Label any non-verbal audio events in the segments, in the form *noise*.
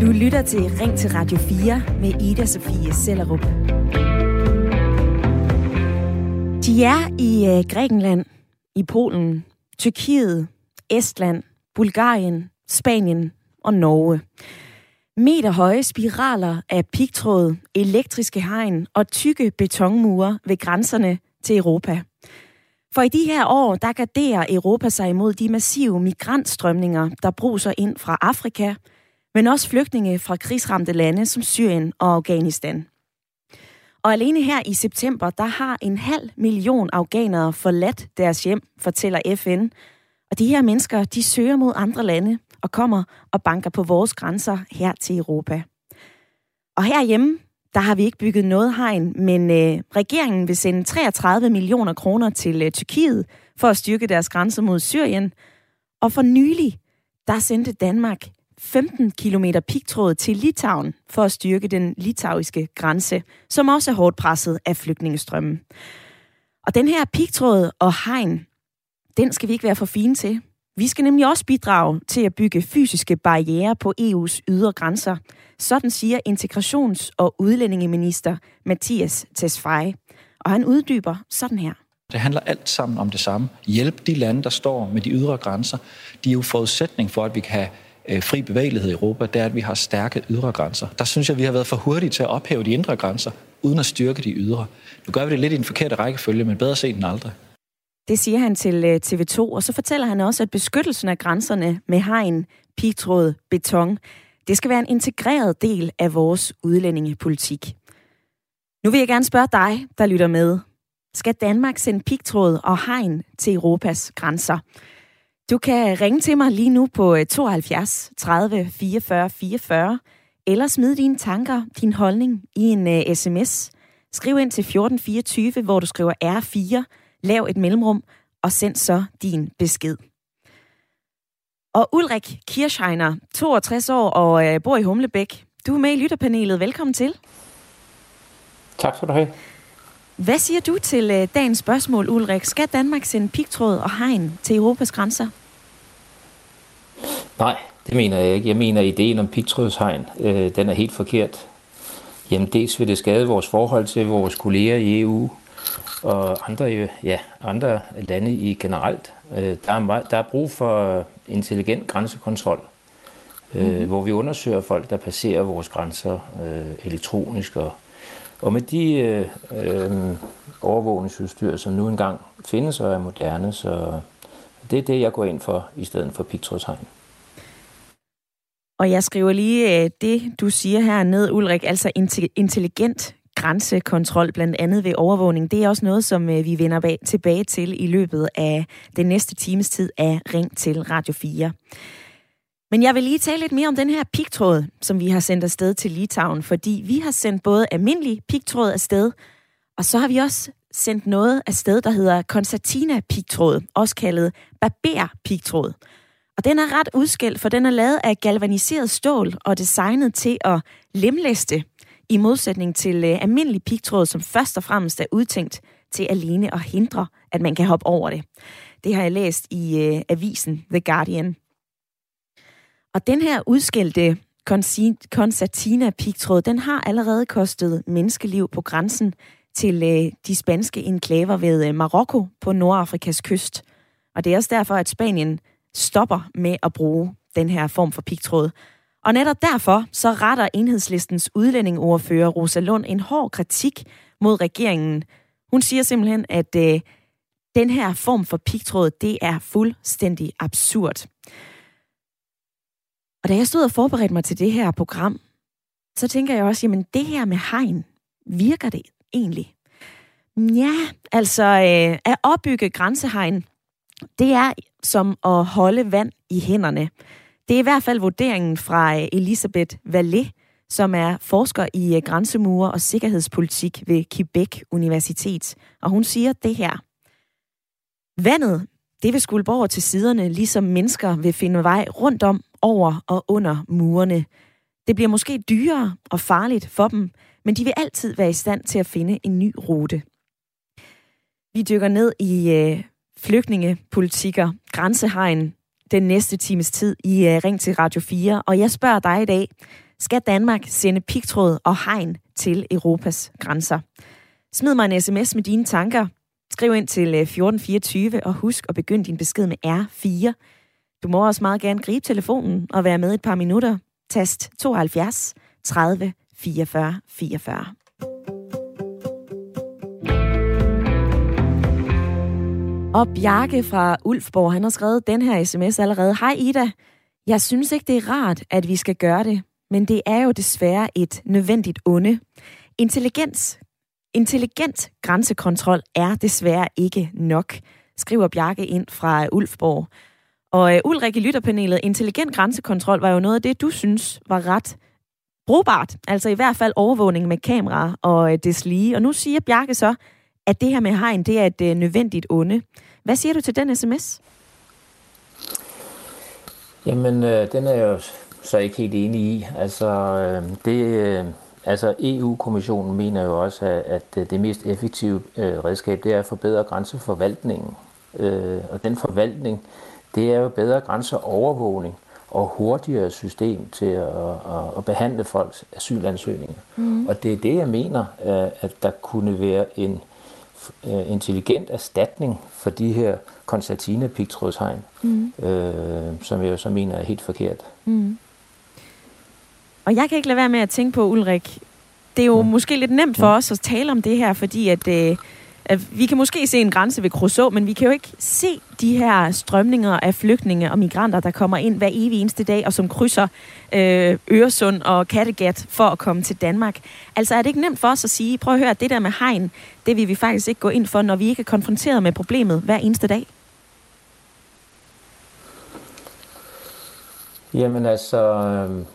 Du lytter til Ring til Radio 4 med Ida Sofie Sellerup. De er i øh, Grækenland, i Polen, Tyrkiet, Estland, Bulgarien, Spanien og Norge. Meter høje spiraler af pigtråd, elektriske hegn og tykke betonmure ved grænserne til Europa. For i de her år, der garderer Europa sig imod de massive migrantstrømninger, der bruser ind fra Afrika, men også flygtninge fra krigsramte lande som Syrien og Afghanistan. Og alene her i september, der har en halv million afghanere forladt deres hjem, fortæller FN. Og de her mennesker, de søger mod andre lande og kommer og banker på vores grænser her til Europa. Og herhjemme, der har vi ikke bygget noget hegn, men øh, regeringen vil sende 33 millioner kroner til øh, Tyrkiet for at styrke deres grænser mod Syrien. Og for nylig, der sendte Danmark 15 km pigtråd til Litauen for at styrke den litauiske grænse, som også er hårdt presset af flygtningestrømmen. Og den her pigtråd og hegn, den skal vi ikke være for fine til. Vi skal nemlig også bidrage til at bygge fysiske barriere på EU's ydre grænser. Sådan siger integrations- og udlændingeminister Mathias Tesfaye. Og han uddyber sådan her. Det handler alt sammen om det samme. Hjælp de lande, der står med de ydre grænser. De er jo forudsætning for, at vi kan have øh, fri bevægelighed i Europa, det er, at vi har stærke ydre grænser. Der synes jeg, vi har været for hurtige til at ophæve de indre grænser, uden at styrke de ydre. Nu gør vi det lidt i den forkerte rækkefølge, men bedre sent end aldrig. Det siger han til øh, TV2, og så fortæller han også, at beskyttelsen af grænserne med hegn, pigtråd, beton, det skal være en integreret del af vores udlændingepolitik. Nu vil jeg gerne spørge dig, der lytter med. Skal Danmark sende pigtråd og hegn til Europas grænser? Du kan ringe til mig lige nu på 72 30 44 44, eller smide dine tanker, din holdning i en øh, uh, sms. Skriv ind til 1424, hvor du skriver R4, lav et mellemrum, og send så din besked. Og Ulrik Kirschheiner, 62 år og uh, bor i Humlebæk. Du er med i lytterpanelet. Velkommen til. Tak skal du have. Hvad siger du til uh, dagens spørgsmål, Ulrik? Skal Danmark sende pigtråd og hegn til Europas grænser? Nej, det mener jeg ikke. Jeg mener, at ideen om pigtrådshegn, øh, den er helt forkert. Jamen, dels vil det skade vores forhold til vores kolleger i EU og andre, ja, andre lande i generelt. Øh, der, er meget, der er brug for intelligent grænsekontrol, øh, mm-hmm. hvor vi undersøger folk, der passerer vores grænser øh, elektronisk og og med de øh, øh, overvågningsudstyr, som nu engang findes og er moderne, så det er det, jeg går ind for, i stedet for pigtrådshegn. Og jeg skriver lige øh, det, du siger her ned, Ulrik, altså intelligent grænsekontrol, blandt andet ved overvågning. Det er også noget, som øh, vi vender bag, tilbage til i løbet af den næste times tid af Ring til Radio 4. Men jeg vil lige tale lidt mere om den her pigtråd, som vi har sendt afsted til Litauen, fordi vi har sendt både almindelig pigtråd afsted, og så har vi også sendt noget afsted, der hedder Konstantina pigtråd, også kaldet barber pigtråd. Og den er ret udskilt, for den er lavet af galvaniseret stål og designet til at lemlæste, i modsætning til øh, almindelig pigtråd, som først og fremmest er udtænkt til alene at hindre, at man kan hoppe over det. Det har jeg læst i øh, avisen The Guardian. Og den her udskældte concertina pigtråd, den har allerede kostet menneskeliv på grænsen til øh, de spanske enklaver ved øh, Marokko på Nordafrikas kyst. Og det er også derfor, at Spanien stopper med at bruge den her form for pigtråd. Og netop derfor så retter enhedslistens udlændingeordfører Rosa Lund en hård kritik mod regeringen. Hun siger simpelthen, at øh, den her form for pigtråd, det er fuldstændig absurd. Og da jeg stod og forberedte mig til det her program, så tænker jeg også, jamen det her med hegn, virker det egentlig? Ja, altså øh, at opbygge grænsehegn, det er som at holde vand i hænderne. Det er i hvert fald vurderingen fra øh, Elisabeth Vallée, som er forsker i øh, grænsemure og sikkerhedspolitik ved Quebec Universitet. Og hun siger det her. Vandet, det vil skulle over til siderne, ligesom mennesker vil finde vej rundt om, over og under murene. Det bliver måske dyrere og farligt for dem, men de vil altid være i stand til at finde en ny rute. Vi dykker ned i øh, flygtningepolitikker, grænsehegn, den næste times tid i uh, Ring til Radio 4. Og jeg spørger dig i dag, skal Danmark sende pigtråd og hegn til Europas grænser? Smid mig en sms med dine tanker. Skriv ind til øh, 1424 og husk at begynde din besked med R4. Du må også meget gerne gribe telefonen og være med et par minutter. Tast 72 30 44 44. Og Bjarke fra Ulfborg, han har skrevet den her sms allerede. Hej Ida, jeg synes ikke, det er rart, at vi skal gøre det, men det er jo desværre et nødvendigt onde. Intelligens, intelligent grænsekontrol er desværre ikke nok, skriver Bjarke ind fra Ulfborg. Og øh, Ulrik i lytterpanelet, intelligent grænsekontrol var jo noget af det, du synes var ret brugbart. Altså i hvert fald overvågning med kamera og uh, deslige. Og nu siger Bjarke så, at det her med hegn, det er et øh, nødvendigt onde. Hvad siger du til den sms? Jamen, øh, den er jeg jo så ikke helt enig i. Altså, øh, det, øh, altså EU-kommissionen mener jo også, at, at det mest effektive øh, redskab, det er at forbedre grænseforvaltningen. Øh, og den forvaltning, det er jo bedre grænseovervågning og hurtigere system til at, at, at behandle folks asylansøgninger. Mm. Og det er det, jeg mener, at der kunne være en øh, intelligent erstatning for de her koncertina pigtrådshegn, mm. øh, som jeg jo så mener er helt forkert. Mm. Og jeg kan ikke lade være med at tænke på, Ulrik, det er jo mm. måske lidt nemt for mm. os at tale om det her, fordi at, øh, vi kan måske se en grænse ved Kroså, men vi kan jo ikke se de her strømninger af flygtninge og migranter, der kommer ind hver evig eneste dag, og som krydser øh, Øresund og Kattegat for at komme til Danmark. Altså er det ikke nemt for os at sige, prøv at høre, det der med hegn, det vil vi faktisk ikke gå ind for, når vi ikke er konfronteret med problemet hver eneste dag? Jamen altså,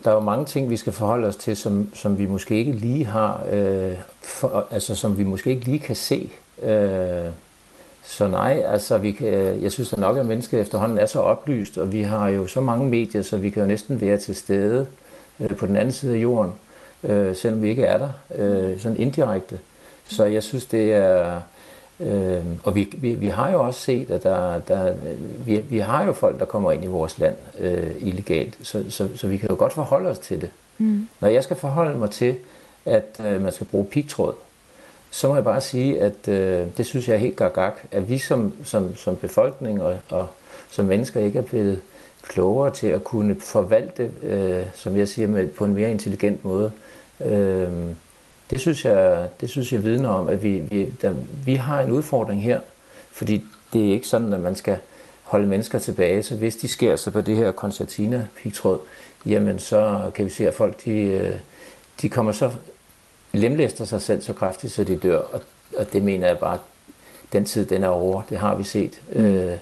der er jo mange ting, vi skal forholde os til, som, som vi måske ikke lige har, øh, for, altså som vi måske ikke lige kan se. Øh, så nej, altså vi kan, jeg synes at nok, at mennesket efterhånden er så oplyst, og vi har jo så mange medier, så vi kan jo næsten være til stede øh, på den anden side af jorden, øh, selvom vi ikke er der, øh, sådan indirekte. Så jeg synes, det er, Øh, og vi, vi, vi har jo også set, at der, der, vi, vi har jo folk, der kommer ind i vores land øh, illegalt, så, så, så vi kan jo godt forholde os til det. Mm. Når jeg skal forholde mig til, at øh, man skal bruge pigtråd, så må jeg bare sige, at øh, det synes jeg er helt gak at vi som, som, som befolkning og, og som mennesker ikke er blevet klogere til at kunne forvalte, øh, som jeg siger, med, på en mere intelligent måde. Øh, det synes jeg, det synes jeg vidner om, at vi, vi, der, vi har en udfordring her, fordi det er ikke sådan, at man skal holde mennesker tilbage, så hvis de sker sig på det her koncertina pigtråd, jamen så kan vi se, at folk de, øh, de kommer så lemlæster sig selv så kraftigt, så de dør, og, og det mener jeg bare, den tid den er over, det har vi set. Mm. Øh,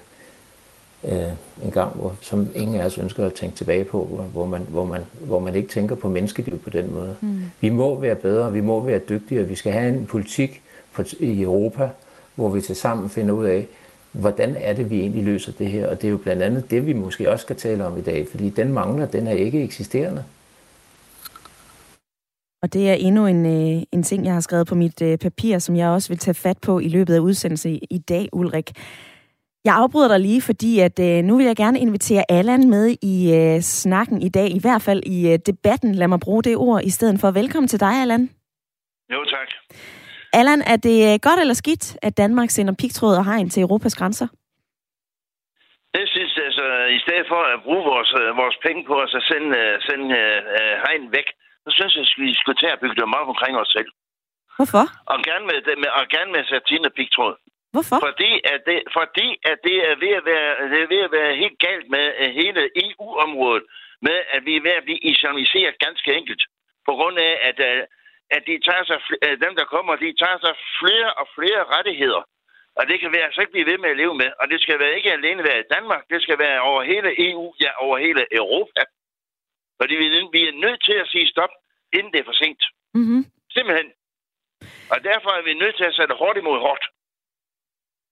øh, en gang, hvor, som ingen af os ønsker at tænke tilbage på, hvor, hvor, man, hvor, man, hvor man ikke tænker på menneskeliv på den måde. Mm. Vi må være bedre, vi må være dygtigere, vi skal have en politik på, i Europa, hvor vi til sammen finder ud af, hvordan er det, vi egentlig løser det her. Og det er jo blandt andet det, vi måske også skal tale om i dag, fordi den mangler, den er ikke eksisterende. Og det er endnu en, øh, en ting, jeg har skrevet på mit øh, papir, som jeg også vil tage fat på i løbet af udsendelsen i dag, Ulrik. Jeg afbryder dig lige, fordi at øh, nu vil jeg gerne invitere Allan med i øh, snakken i dag, i hvert fald i øh, debatten. Lad mig bruge det ord i stedet for. Velkommen til dig, Allan. Jo, tak. Allan, er det øh, godt eller skidt, at Danmark sender pigtråd og hegn til Europas grænser? Jeg synes, altså, i stedet for at bruge vores, øh, vores penge på at sende, øh, sende uh, hegn væk, så synes jeg, at vi skulle tage og bygge dem op omkring os selv. Hvorfor? Og gerne med, med, og gerne med satine pigtråd. Hvorfor? Fordi at det, fordi at det er ved at være, det er ved at være helt galt med uh, hele EU-området, med at vi er ved at blive islamiseret ganske enkelt. På grund af, at, uh, at de tager sig, uh, dem der kommer, de tager sig flere og flere rettigheder. Og det kan vi altså ikke blive ved med at leve med. Og det skal være ikke alene være i Danmark, det skal være over hele EU, ja, over hele Europa. Fordi vi, vi er nødt til at sige stop, inden det er for sent. Mm-hmm. Simpelthen. Og derfor er vi nødt til at sætte hårdt imod hårdt.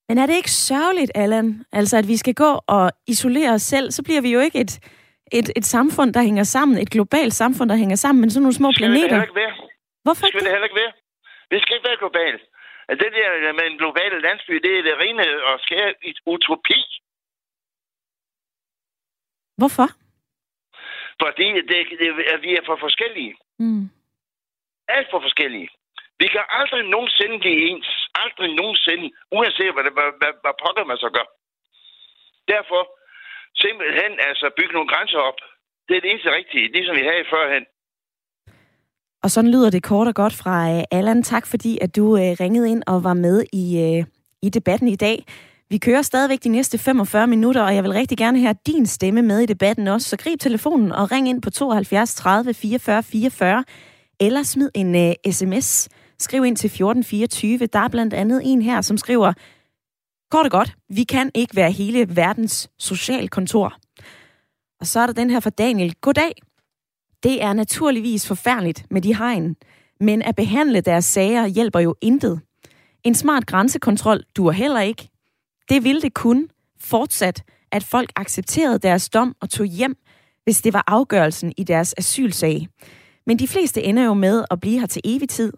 Men er det ikke sørgeligt, Allan? Altså, at vi skal gå og isolere os selv, så bliver vi jo ikke et, et, et samfund, der hænger sammen, et globalt samfund, der hænger sammen, men sådan nogle små skal planeter. Det ikke være. Hvorfor det skal det heller ikke være. Vi skal ikke være globalt. Det der med en global landsby, det er det rene og skære utopi. Hvorfor? Fordi det, det, at vi er for forskellige. Mm. Alt for forskellige. Vi kan aldrig nogensinde blive ens. Aldrig nogensinde. Uanset hvad, hvad, hvad, hvad pokker man så gør. Derfor simpelthen altså bygge nogle grænser op. Det er det eneste rigtige, ligesom vi havde førhen. Og sådan lyder det kort og godt fra øh, Allan. Tak fordi, at du øh, ringede ind og var med i, øh, i debatten i dag. Vi kører stadigvæk de næste 45 minutter, og jeg vil rigtig gerne have din stemme med i debatten også. Så grib telefonen og ring ind på 72 30 44 44, eller smid en øh, uh, sms. Skriv ind til 1424. Der er blandt andet en her, som skriver, Kort og godt, vi kan ikke være hele verdens socialkontor. Og så er der den her fra Daniel. Goddag. Det er naturligvis forfærdeligt med de hegn, men at behandle deres sager hjælper jo intet. En smart grænsekontrol duer heller ikke. Det ville det kun fortsat, at folk accepterede deres dom og tog hjem, hvis det var afgørelsen i deres asylsag. Men de fleste ender jo med at blive her til evig tid,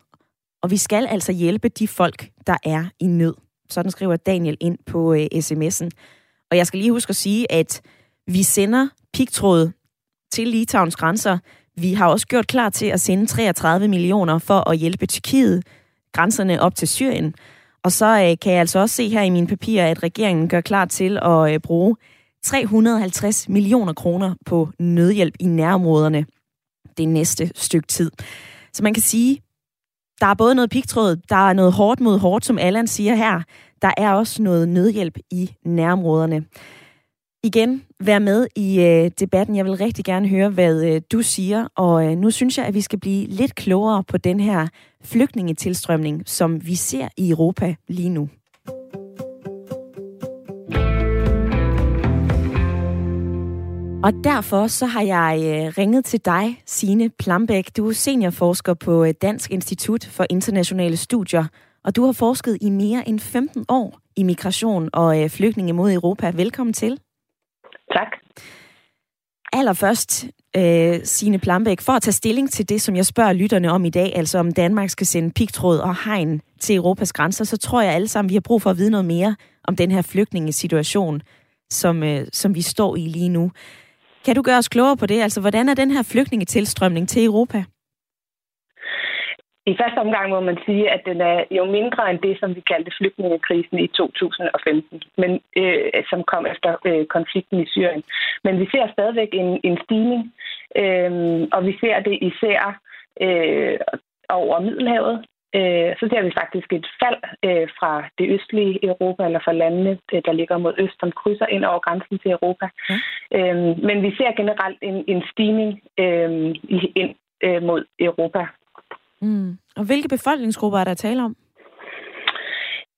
og vi skal altså hjælpe de folk, der er i nød. Sådan skriver Daniel ind på øh, sms'en. Og jeg skal lige huske at sige, at vi sender pigtråd til Litauens grænser. Vi har også gjort klar til at sende 33 millioner for at hjælpe Tyrkiet grænserne op til Syrien. Og så øh, kan jeg altså også se her i mine papirer, at regeringen gør klar til at øh, bruge 350 millioner kroner på nødhjælp i nærområderne det næste stykke tid. Så man kan sige, der er både noget pigtråd, der er noget hårdt mod hårdt, som Allan siger her. Der er også noget nødhjælp i nærområderne. Igen, vær med i øh, debatten. Jeg vil rigtig gerne høre, hvad øh, du siger. Og øh, nu synes jeg, at vi skal blive lidt klogere på den her flygtningetilstrømning, som vi ser i Europa lige nu. Og derfor så har jeg øh, ringet til dig, Sine Plambæk. Du er seniorforsker på øh, Dansk Institut for Internationale Studier, og du har forsket i mere end 15 år i migration og øh, flygtninge mod Europa. Velkommen til. Tak. Allerførst, øh, Signe Plambæk, for at tage stilling til det, som jeg spørger lytterne om i dag, altså om Danmark skal sende pigtråd og hegn til Europas grænser, så tror jeg alle sammen, vi har brug for at vide noget mere om den her flygtningesituation, som, øh, som vi står i lige nu. Kan du gøre os klogere på det? Altså, hvordan er den her flygtningetilstrømning til Europa? I første omgang må man sige, at den er jo mindre end det, som vi kaldte flygtningekrisen i 2015, men øh, som kom efter øh, konflikten i Syrien. Men vi ser stadigvæk en, en stigning, øh, og vi ser det især øh, over Middelhavet. Øh, så ser vi faktisk et fald øh, fra det østlige Europa, eller fra landene, øh, der ligger mod øst, som krydser ind over grænsen til Europa. Ja. Øh, men vi ser generelt en, en stigning øh, ind øh, mod Europa. Mm. Og hvilke befolkningsgrupper er der tale om?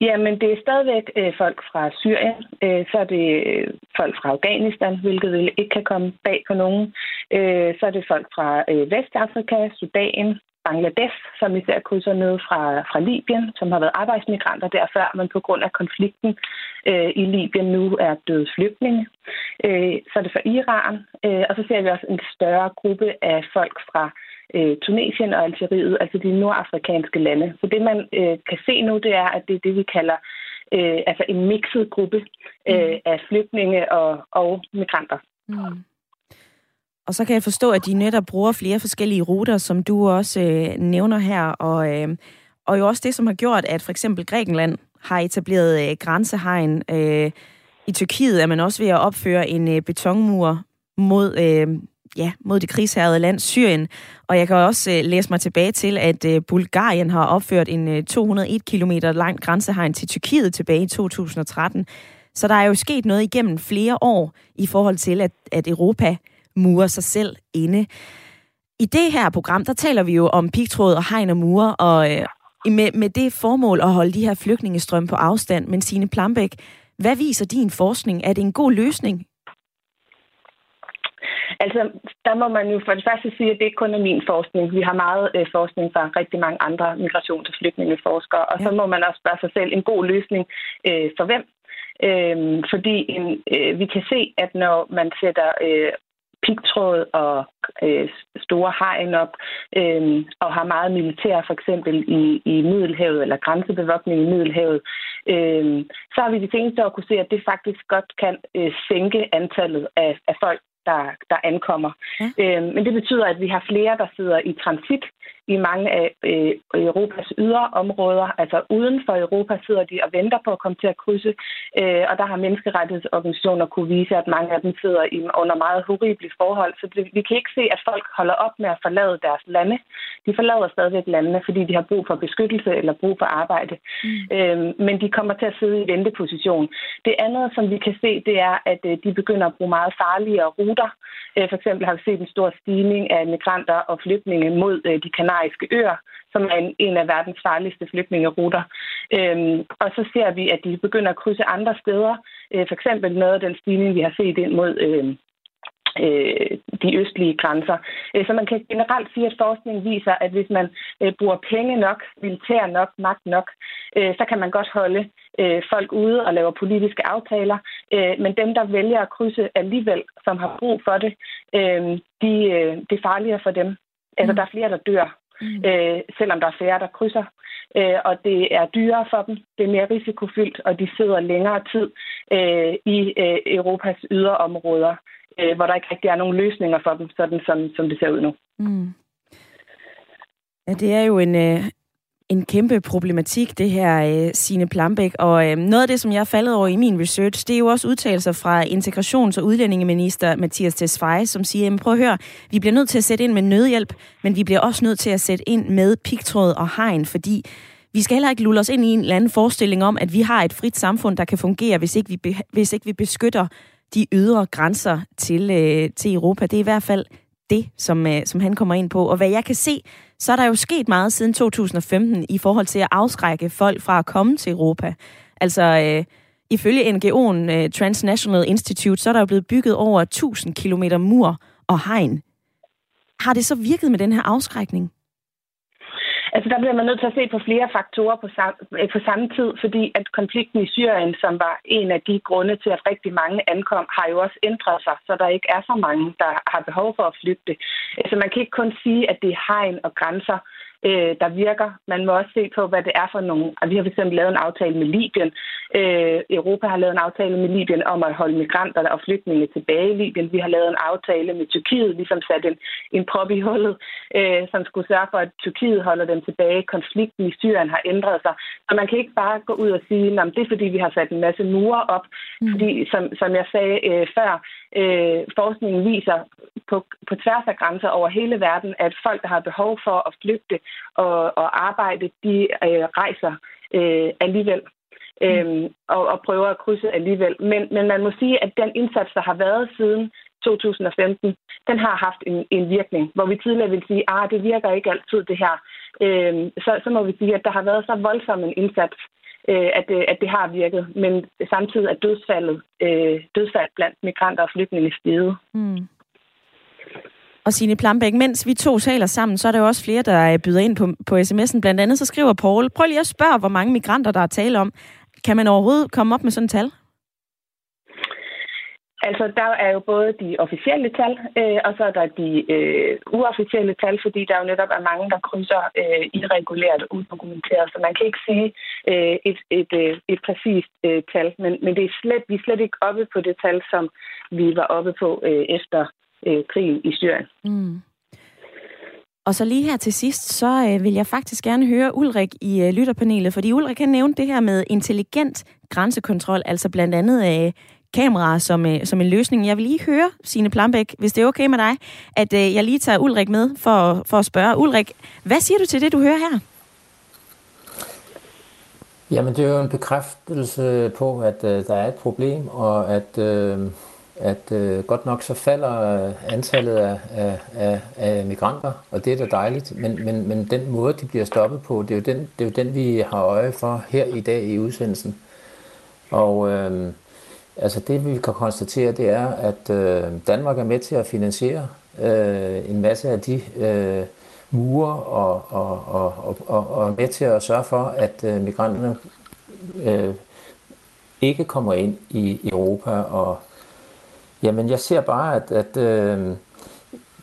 Jamen, det er stadigvæk øh, folk fra Syrien, øh, så er det øh, folk fra Afghanistan, hvilket ikke kan komme bag på nogen. Øh, så er det folk fra øh, Vestafrika, Sudan, Bangladesh, som især krydser ned fra, fra Libyen, som har været arbejdsmigranter der før, men på grund af konflikten øh, i Libyen nu er døde flygtninge. Øh, så er det fra Iran, øh, og så ser vi også en større gruppe af folk fra øh, Tunesien og Algeriet, altså de nordafrikanske lande. Så det, man øh, kan se nu, det er, at det er det, vi kalder øh, altså en mixet gruppe øh, mm. af flygtninge og, og migranter. Mm. Og så kan jeg forstå, at de netop bruger flere forskellige ruter, som du også øh, nævner her, og, øh, og jo også det, som har gjort, at for eksempel Grækenland har etableret øh, grænsehegn. Øh, I Tyrkiet er man også ved at opføre en øh, betonmur mod, øh, ja, mod det krigshærede land Syrien. Og jeg kan også øh, læse mig tilbage til, at øh, Bulgarien har opført en øh, 201 km lang grænsehegn til Tyrkiet tilbage i 2013. Så der er jo sket noget igennem flere år i forhold til, at, at Europa murer sig selv inde. I det her program, der taler vi jo om pigtråd og hegn og mure, og øh, med, med det formål at holde de her flygtningestrøm på afstand. Men Signe Plambæk, hvad viser din forskning? Er det en god løsning? Altså, der må man jo for det første sige, at det ikke kun er min forskning. Vi har meget øh, forskning fra rigtig mange andre migrations- og flygtningeforskere. Og ja. så må man også spørge sig selv, en god løsning øh, for hvem? Øh, fordi en, øh, vi kan se, at når man sætter øh, pigtråd og øh, store hegn op, øh, og har meget militær for eksempel i, i Middelhavet, eller grænsebevogtning i Middelhavet, øh, så har vi de seneste år kunne se, at det faktisk godt kan øh, sænke antallet af, af folk, der, der ankommer. Ja. Øh, men det betyder, at vi har flere, der sidder i transit i mange af øh, Europas ydre områder. Altså uden for Europa sidder de og venter på at komme til at krydse. Øh, og der har menneskerettighedsorganisationer kunne vise, at mange af dem sidder i, under meget horrible forhold. Så det, vi kan ikke se, at folk holder op med at forlade deres lande. De forlader stadigvæk landene, fordi de har brug for beskyttelse eller brug for arbejde. Mm. Øh, men de kommer til at sidde i venteposition. Det andet, som vi kan se, det er, at øh, de begynder at bruge meget farligere ruter. Øh, for eksempel har vi set en stor stigning af migranter og flygtninge mod øh, de kanariske øer, som er en, en af verdens farligste flygtningeruter. Øhm, og så ser vi, at de begynder at krydse andre steder. Øh, for eksempel noget af den stigning, vi har set ind mod øh, øh, de østlige grænser. Øh, så man kan generelt sige, at forskning viser, at hvis man øh, bruger penge nok, militær nok, magt nok, øh, så kan man godt holde øh, folk ude og lave politiske aftaler. Øh, men dem, der vælger at krydse alligevel, som har brug for det, øh, de, øh, det er farligere for dem. Altså, mm. der er flere, der dør, mm. øh, selvom der er færre, der krydser. Øh, og det er dyrere for dem, det er mere risikofyldt, og de sidder længere tid øh, i øh, Europas yderområder, øh, hvor der ikke rigtig er nogen løsninger for dem, sådan som, som det ser ud nu. Mm. Ja, det er jo en, øh, en kæmpe problematik, det her, øh, Signe Plambæk. Og øh, noget af det, som jeg er faldet over i min research, det er jo også udtalelser fra integrations- og udlændingeminister Mathias Tesfaye, som siger, jamen prøv at høre, vi bliver nødt til at sætte ind med nødhjælp, men vi bliver også nødt til at sætte ind med pigtråd og hegn, fordi vi skal heller ikke lulle os ind i en eller anden forestilling om, at vi har et frit samfund, der kan fungere, hvis ikke vi, hvis ikke vi beskytter de ydre grænser til, øh, til Europa. Det er i hvert fald det, som, øh, som han kommer ind på. Og hvad jeg kan se, så er der jo sket meget siden 2015 i forhold til at afskrække folk fra at komme til Europa. Altså, øh, ifølge NGO'en øh, Transnational Institute, så er der jo blevet bygget over 1000 km mur og hegn. Har det så virket med den her afskrækning? Altså der bliver man nødt til at se på flere faktorer på samme, øh, på samme tid, fordi at konflikten i Syrien, som var en af de grunde til, at rigtig mange ankom, har jo også ændret sig, så der ikke er så mange, der har behov for at flygte. Altså man kan ikke kun sige, at det er hegn og grænser, øh, der virker. Man må også se på, hvad det er for nogle... Vi har fx lavet en aftale med Libyen. Øh, Europa har lavet en aftale med Libyen om at holde migranter og flygtninge tilbage i Libyen. Vi har lavet en aftale med Tyrkiet, ligesom sat en, en prop i hullet, øh, som skulle sørge for, at Tyrkiet holder dem tilbage. Konflikten i Syrien har ændret sig. Så man kan ikke bare gå ud og sige, at det er fordi, vi har sat en masse mure op. Mm. Fordi, som, som jeg sagde øh, før, øh, forskningen viser på, på tværs af grænser over hele verden, at folk, der har behov for at flygte og, og arbejde, de øh, rejser øh, alligevel. Øh, og, og prøver at krydse alligevel. Men, men man må sige, at den indsats, der har været siden 2015, den har haft en, en virkning, hvor vi tidligere ville sige, at ah, det virker ikke altid det her. Øh, så, så må vi sige, at der har været så voldsom en indsats, øh, at, det, at det har virket. Men samtidig er dødsfaldet, øh, dødsfald blandt migranter og flygtninge steget. Mm. Og Signe Plambæk, mens vi to taler sammen, så er der jo også flere, der øh, byder ind på, på sms'en. Blandt andet så skriver Paul, prøv lige at spørge, hvor mange migranter, der er tale om. Kan man overhovedet komme op med sådan et tal? Altså, der er jo både de officielle tal, øh, og så er der de øh, uofficielle tal, fordi der jo netop er mange, der krydser øh, irregulært og udokumenteret. Så man kan ikke sige øh, et, et, øh, et præcist øh, tal, men, men det er slet, vi er slet ikke oppe på det tal, som vi var oppe på øh, efter øh, krigen i Syrien. Mm. Og så lige her til sidst, så øh, vil jeg faktisk gerne høre Ulrik i øh, lytterpanelet, fordi Ulrik kan nævne det her med intelligent grænsekontrol, altså blandt andet øh, kameraer som, øh, som en løsning. Jeg vil lige høre, Signe Plambæk, hvis det er okay med dig, at øh, jeg lige tager Ulrik med for, for at spørge. Ulrik, hvad siger du til det, du hører her? Jamen, det er jo en bekræftelse på, at øh, der er et problem, og at, øh, at øh, godt nok så falder øh, antallet af, af, af, af migranter, og det er da dejligt, men, men, men den måde, de bliver stoppet på, det er, jo den, det er jo den, vi har øje for her i dag i udsendelsen. Og øh, Altså det vi kan konstatere, det er, at øh, Danmark er med til at finansiere øh, en masse af de øh, mure og, og, og, og, og er med til at sørge for, at øh, migranterne øh, ikke kommer ind i Europa. Og, jamen jeg ser bare, at, at øh,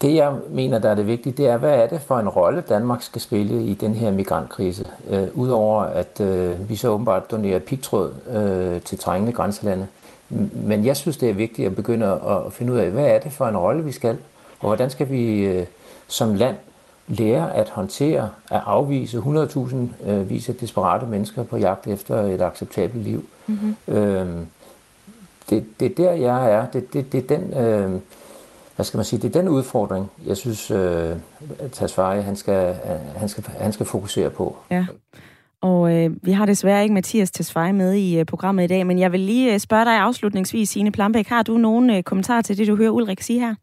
det jeg mener, der er det vigtige, det er, hvad er det for en rolle, Danmark skal spille i den her migrantkrise? Øh, Udover at øh, vi så åbenbart donerer pigtråd øh, til trængende grænselande Men jeg synes, det er vigtigt at begynde at finde ud af, hvad er det for en rolle, vi skal, og hvordan skal vi øh, som land lære at håndtere, at afvise 100.000 øh, vis af desperate mennesker på jagt efter et acceptabelt liv. Mm-hmm. Øhm, det, det er der, jeg er. Det, det, det er den, øh, hvad skal man sige, det er den udfordring, jeg synes, øh, Tasfaye, han skal, øh, han, skal, han skal fokusere på. Ja. Og øh, vi har desværre ikke Mathias Tesfaye med i øh, programmet i dag, men jeg vil lige øh, spørge dig afslutningsvis, Signe Plambæk. Har du nogen øh, kommentarer til det, du hører Ulrik sige her?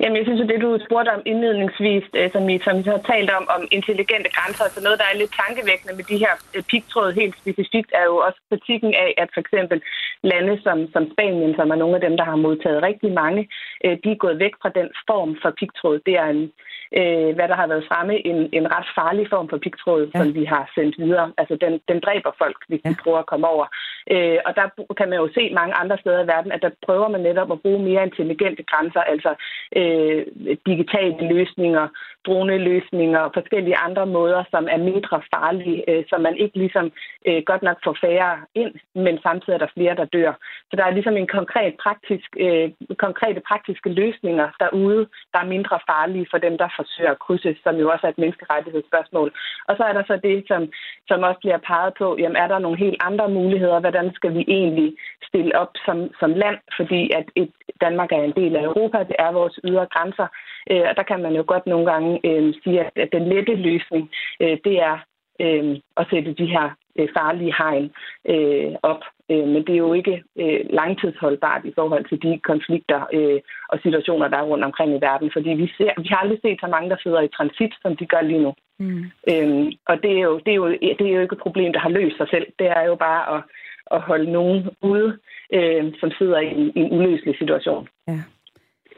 Jamen, jeg synes, at det, du spurgte om indledningsvis, øh, som, I, som I har talt om, om intelligente grænser, altså noget, der er lidt tankevækkende med de her øh, pigtråd helt specifikt, er jo også kritikken af, at for eksempel lande som, som Spanien, som er nogle af dem, der har modtaget rigtig mange, øh, de er gået væk fra den form for pigtråd. Det er en, øh, hvad der har været fremme, en, en ret farlig form for pigtråd, ja. som vi har sendt videre. Altså, den, den dræber folk, hvis ja. de prøver at komme over. Øh, og der kan man jo se mange andre steder i verden, at der prøver man netop at bruge mere intelligente grænser, altså øh, digitale løsninger, droneløsninger og forskellige andre måder, som er mindre farlige, øh, som man ikke ligesom øh, godt nok får færre ind, men samtidig er der flere, der dør. Så der er ligesom en konkret praktisk, øh, konkrete praktiske løsninger derude, der er mindre farlige for dem, der forsøger at krydse, som jo også er et menneskerettighedsspørgsmål. Og så er der så det, som, som også bliver peget på, jamen er der nogle helt andre muligheder, hvordan skal vi egentlig stille op som, som land, fordi at et, Danmark er en del af Europa, det er vores ydre grænser, øh, og der kan man jo godt nogle gange øh, sige, at, den lette løsning, øh, det er øh, at sætte de her øh, farlige hegn øh, op. Øh, men det er jo ikke øh, langtidsholdbart i forhold til de konflikter øh, og situationer, der er rundt omkring i verden. Fordi vi, ser, vi har aldrig set så mange, der sidder i transit, som de gør lige nu. Mm. Øh, og det er, jo, det, er jo, det er jo ikke et problem, der har løst sig selv. Det er jo bare at, at holde nogen ude, øh, som sidder i en, i en uløselig situation. Ja.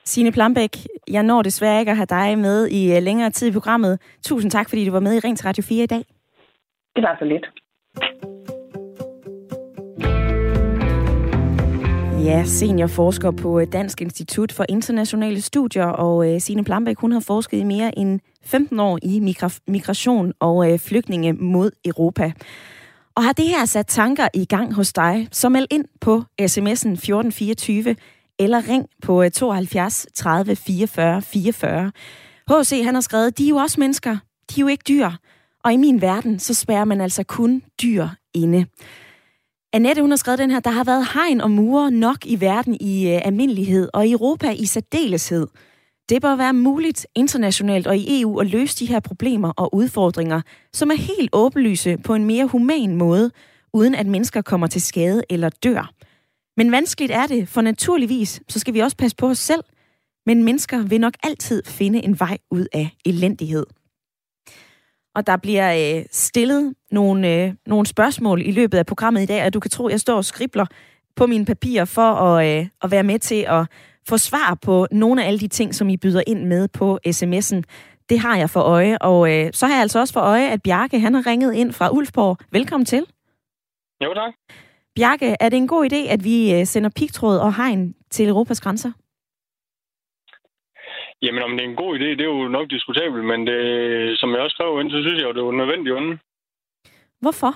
Signe Plambæk, jeg når desværre ikke at have dig med i øh, længere tid i programmet. Tusind tak, fordi du var med i Rings Radio 4 i dag. Det var så lidt. Ja, seniorforsker på øh, Dansk Institut for Internationale Studier, og øh, Signe Plambæk, hun har forsket i mere end 15 år i migra- migration og flygtninge mod Europa. Og har det her sat tanker i gang hos dig, så meld ind på sms'en 1424 eller ring på 72 30 44 44. H.C. han har skrevet, de er jo også mennesker, de er jo ikke dyr. Og i min verden, så spærrer man altså kun dyr inde. Annette, hun har skrevet den her, der har været hegn og mure nok i verden i øh, almindelighed, og i Europa i særdeleshed. Det bør være muligt internationalt og i EU at løse de her problemer og udfordringer, som er helt åbenlyse på en mere human måde, uden at mennesker kommer til skade eller dør. Men vanskeligt er det, for naturligvis, så skal vi også passe på os selv. Men mennesker vil nok altid finde en vej ud af elendighed. Og der bliver øh, stillet nogle, øh, nogle spørgsmål i løbet af programmet i dag, og du kan tro, at jeg står og skribler på mine papirer for at, øh, at være med til at få svar på nogle af alle de ting, som I byder ind med på sms'en. Det har jeg for øje, og øh, så har jeg altså også for øje, at Bjarke han har ringet ind fra Ulfborg. Velkommen til. Jo, tak. Bjarke, er det en god idé, at vi øh, sender pigtråd og hegn til Europas grænser? Jamen, om det er en god idé, det er jo nok diskutabelt, men det, som jeg også skrev ind, så synes jeg jo, det er nødvendigt onde. Hvorfor?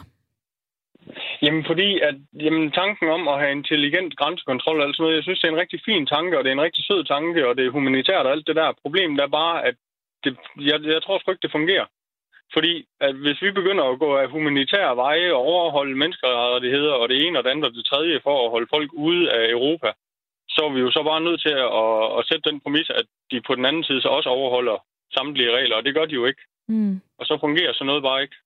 Jamen, fordi at, jamen, tanken om at have intelligent grænsekontrol, altså jeg synes, det er en rigtig fin tanke, og det er en rigtig sød tanke, og det er humanitært og alt det der. Problemet er bare, at det, jeg, jeg tror sgu ikke, det fungerer. Fordi at hvis vi begynder at gå af humanitære veje og overholde menneskerettigheder og det ene og det andet og det tredje for at holde folk ude af Europa, så er vi jo så bare nødt til at, at, sætte den præmis, at de på den anden side så også overholder samtlige regler, og det gør de jo ikke. Mm. Og så fungerer sådan noget bare ikke.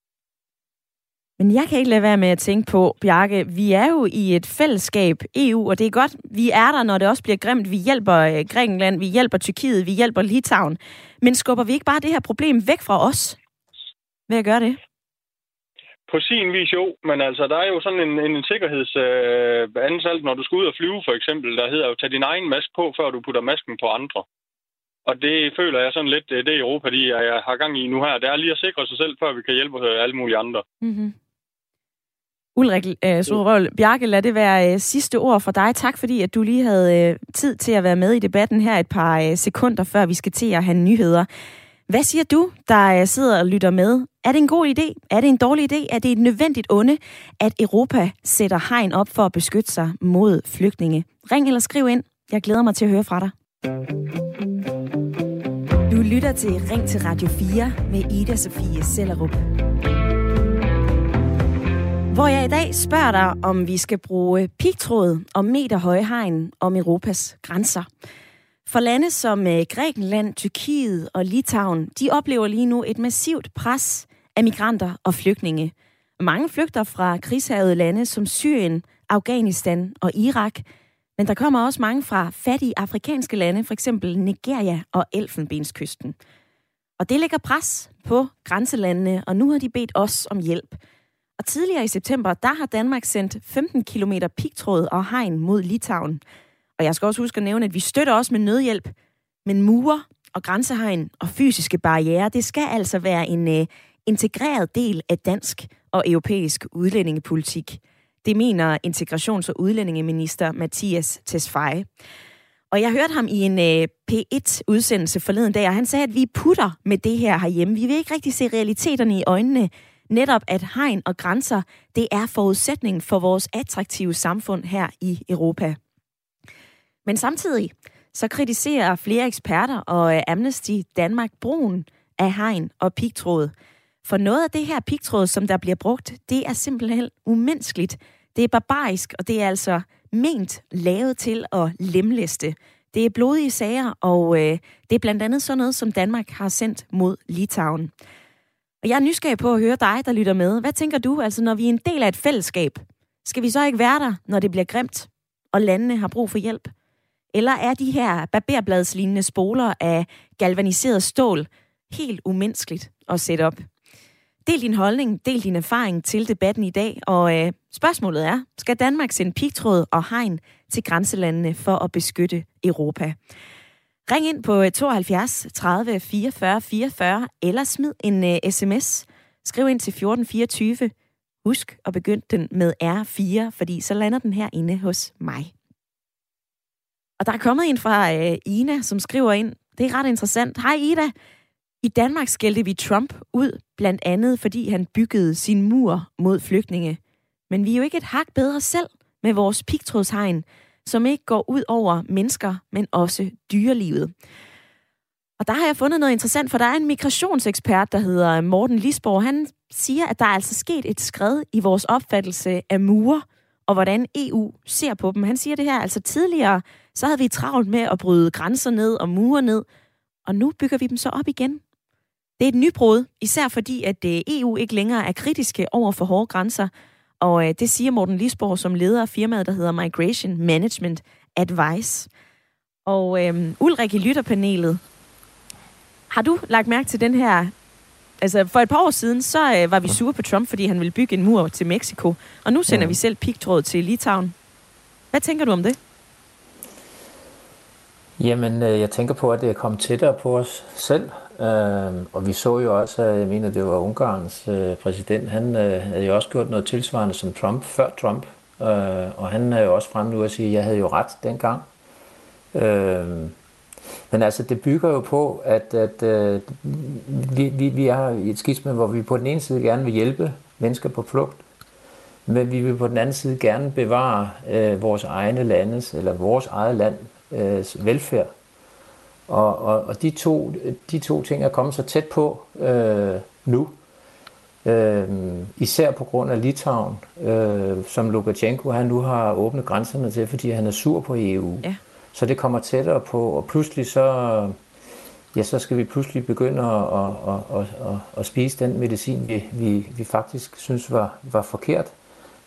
Men jeg kan ikke lade være med at tænke på, Bjarke, vi er jo i et fællesskab, EU, og det er godt, vi er der, når det også bliver grimt. Vi hjælper øh, Grækenland, vi hjælper Tyrkiet, vi hjælper Litauen. Men skubber vi ikke bare det her problem væk fra os? Ved at gøre det? På sin vis jo, men altså, der er jo sådan en, en sikkerhedsanstalt, øh, når du skal ud og flyve for eksempel, der hedder jo, tag din egen mask på, før du putter masken på andre. Og det føler jeg sådan lidt, det er Europa, de jeg har gang i nu her. Det er lige at sikre sig selv, før vi kan hjælpe alle mulige andre. Mm-hmm. Ulrik øh, Sodrøl, Bjarke, lad det være øh, sidste ord for dig. Tak fordi, at du lige havde øh, tid til at være med i debatten her et par øh, sekunder, før vi skal til at have nyheder. Hvad siger du, der sidder og lytter med? Er det en god idé? Er det en dårlig idé? Er det et nødvendigt onde, at Europa sætter hegn op for at beskytte sig mod flygtninge? Ring eller skriv ind. Jeg glæder mig til at høre fra dig. Du lytter til Ring til Radio 4 med Ida Sofie Sellerup. Hvor jeg i dag spørger dig, om vi skal bruge pigtråd og meterhøje hegn om Europas grænser. For lande som øh, Grækenland, Tyrkiet og Litauen, de oplever lige nu et massivt pres af migranter og flygtninge. Mange flygter fra krigshavede lande som Syrien, Afghanistan og Irak, men der kommer også mange fra fattige afrikanske lande, f.eks. Nigeria og Elfenbenskysten. Og det lægger pres på grænselandene, og nu har de bedt os om hjælp. Og tidligere i september, der har Danmark sendt 15 km pigtråd og hegn mod Litauen. Og jeg skal også huske at nævne, at vi støtter også med nødhjælp. Men mure og grænsehegn og fysiske barriere, det skal altså være en øh, integreret del af dansk og europæisk udlændingepolitik. Det mener integrations- og udlændingeminister Mathias Tesfaye. Og jeg hørte ham i en øh, P1-udsendelse forleden dag, og han sagde, at vi putter med det her herhjemme. Vi vil ikke rigtig se realiteterne i øjnene. Netop at hegn og grænser, det er forudsætningen for vores attraktive samfund her i Europa. Men samtidig så kritiserer flere eksperter og øh, Amnesty Danmark brugen af hegn og pigtråd. For noget af det her pigtråd, som der bliver brugt, det er simpelthen umenneskeligt. Det er barbarisk, og det er altså ment lavet til at lemlæste. Det er blodige sager, og øh, det er blandt andet sådan noget, som Danmark har sendt mod Litauen. Og jeg er nysgerrig på at høre dig, der lytter med. Hvad tænker du, altså når vi er en del af et fællesskab? Skal vi så ikke være der, når det bliver grimt, og landene har brug for hjælp? Eller er de her barberbladslignende spoler af galvaniseret stål helt umenneskeligt at sætte op? Del din holdning, del din erfaring til debatten i dag, og øh, spørgsmålet er, skal Danmark sende pigtråd og hegn til grænselandene for at beskytte Europa? Ring ind på 72 30 44 44, eller smid en øh, sms. Skriv ind til 1424. Husk at begynde den med R4, fordi så lander den her inde hos mig. Og der er kommet en fra øh, Ina, som skriver ind. Det er ret interessant. Hej Ida. I Danmark skældte vi Trump ud, blandt andet fordi han byggede sin mur mod flygtninge. Men vi er jo ikke et hak bedre selv med vores pigtrådshegn, som ikke går ud over mennesker, men også dyrelivet. Og der har jeg fundet noget interessant, for der er en migrationsekspert, der hedder Morten Lisborg. Han siger, at der er altså sket et skred i vores opfattelse af mure, og hvordan EU ser på dem. Han siger det her, altså tidligere, så havde vi travlt med at bryde grænser ned og mure ned, og nu bygger vi dem så op igen. Det er et nybrud, især fordi, at øh, EU ikke længere er kritiske over for hårde grænser, og øh, det siger Morten Lisborg som leder af firmaet, der hedder Migration Management Advice. Og øh, Ulrik i lytterpanelet, har du lagt mærke til den her... Altså, for et par år siden, så øh, var vi sure på Trump, fordi han ville bygge en mur til Mexico. Og nu sender ja. vi selv pigtråd til Litauen. Hvad tænker du om det? Jamen, øh, jeg tænker på, at det er kommet tættere på os selv. Øhm, og vi så jo også, at jeg mener, det var Ungarns øh, præsident, han øh, havde jo også gjort noget tilsvarende som Trump, før Trump. Og han er jo også frem nu at sige, at jeg havde jo ret dengang. Øhm, men altså, det bygger jo på, at, at øh, vi, vi, vi er i et skisme, hvor vi på den ene side gerne vil hjælpe mennesker på flugt, men vi vil på den anden side gerne bevare øh, vores egne landes, eller vores eget land øh, velfærd. Og, og, og de, to, de to ting er kommet så tæt på øh, nu, øh, især på grund af Litauen, øh, som Lukashenko han nu har åbnet grænserne til, fordi han er sur på EU. Ja. Så det kommer tættere på, og pludselig så, ja, så skal vi pludselig begynde at, at, at, at, at spise den medicin, vi, vi, vi faktisk synes var, var forkert,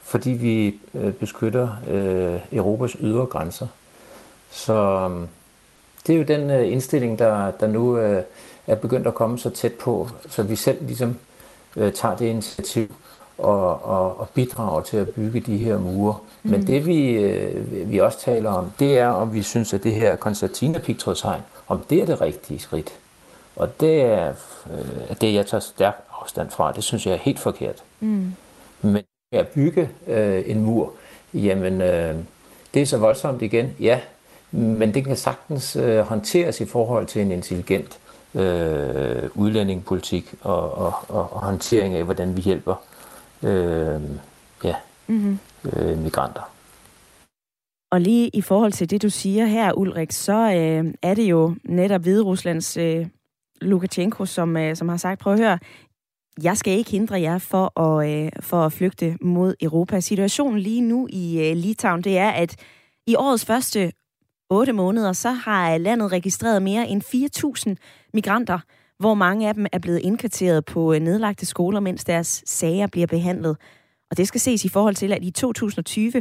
fordi vi øh, beskytter øh, Europas ydre grænser. Så det er jo den øh, indstilling, der, der nu øh, er begyndt at komme så tæt på, så vi selv ligesom øh, tager det initiativ og, og, og bidrager til at bygge de her mure. Mm. Men det vi, øh, vi også taler om, det er om vi synes, at det her Konstantina pigtrådshegn, om det er det rigtige skridt. Og det er øh, det, jeg tager stærk afstand fra. Det synes jeg er helt forkert. Mm. Men at bygge øh, en mur, jamen øh, det er så voldsomt igen. Ja, men det kan sagtens øh, håndteres i forhold til en intelligent øh, udlændingepolitik og, og, og, og håndtering af, hvordan vi hjælper øh, ja, mm-hmm. øh, migranter. Og lige i forhold til det, du siger her, Ulrik, så øh, er det jo netop Hvide Ruslands øh, Lukashenko, som, øh, som har sagt, prøv at høre, jeg skal ikke hindre jer for at, øh, for at flygte mod Europa. Situationen lige nu i øh, Litauen, det er, at i årets første 8 måneder, så har landet registreret mere end 4.000 migranter, hvor mange af dem er blevet indkvarteret på øh, nedlagte skoler, mens deres sager bliver behandlet. Og det skal ses i forhold til, at i 2020,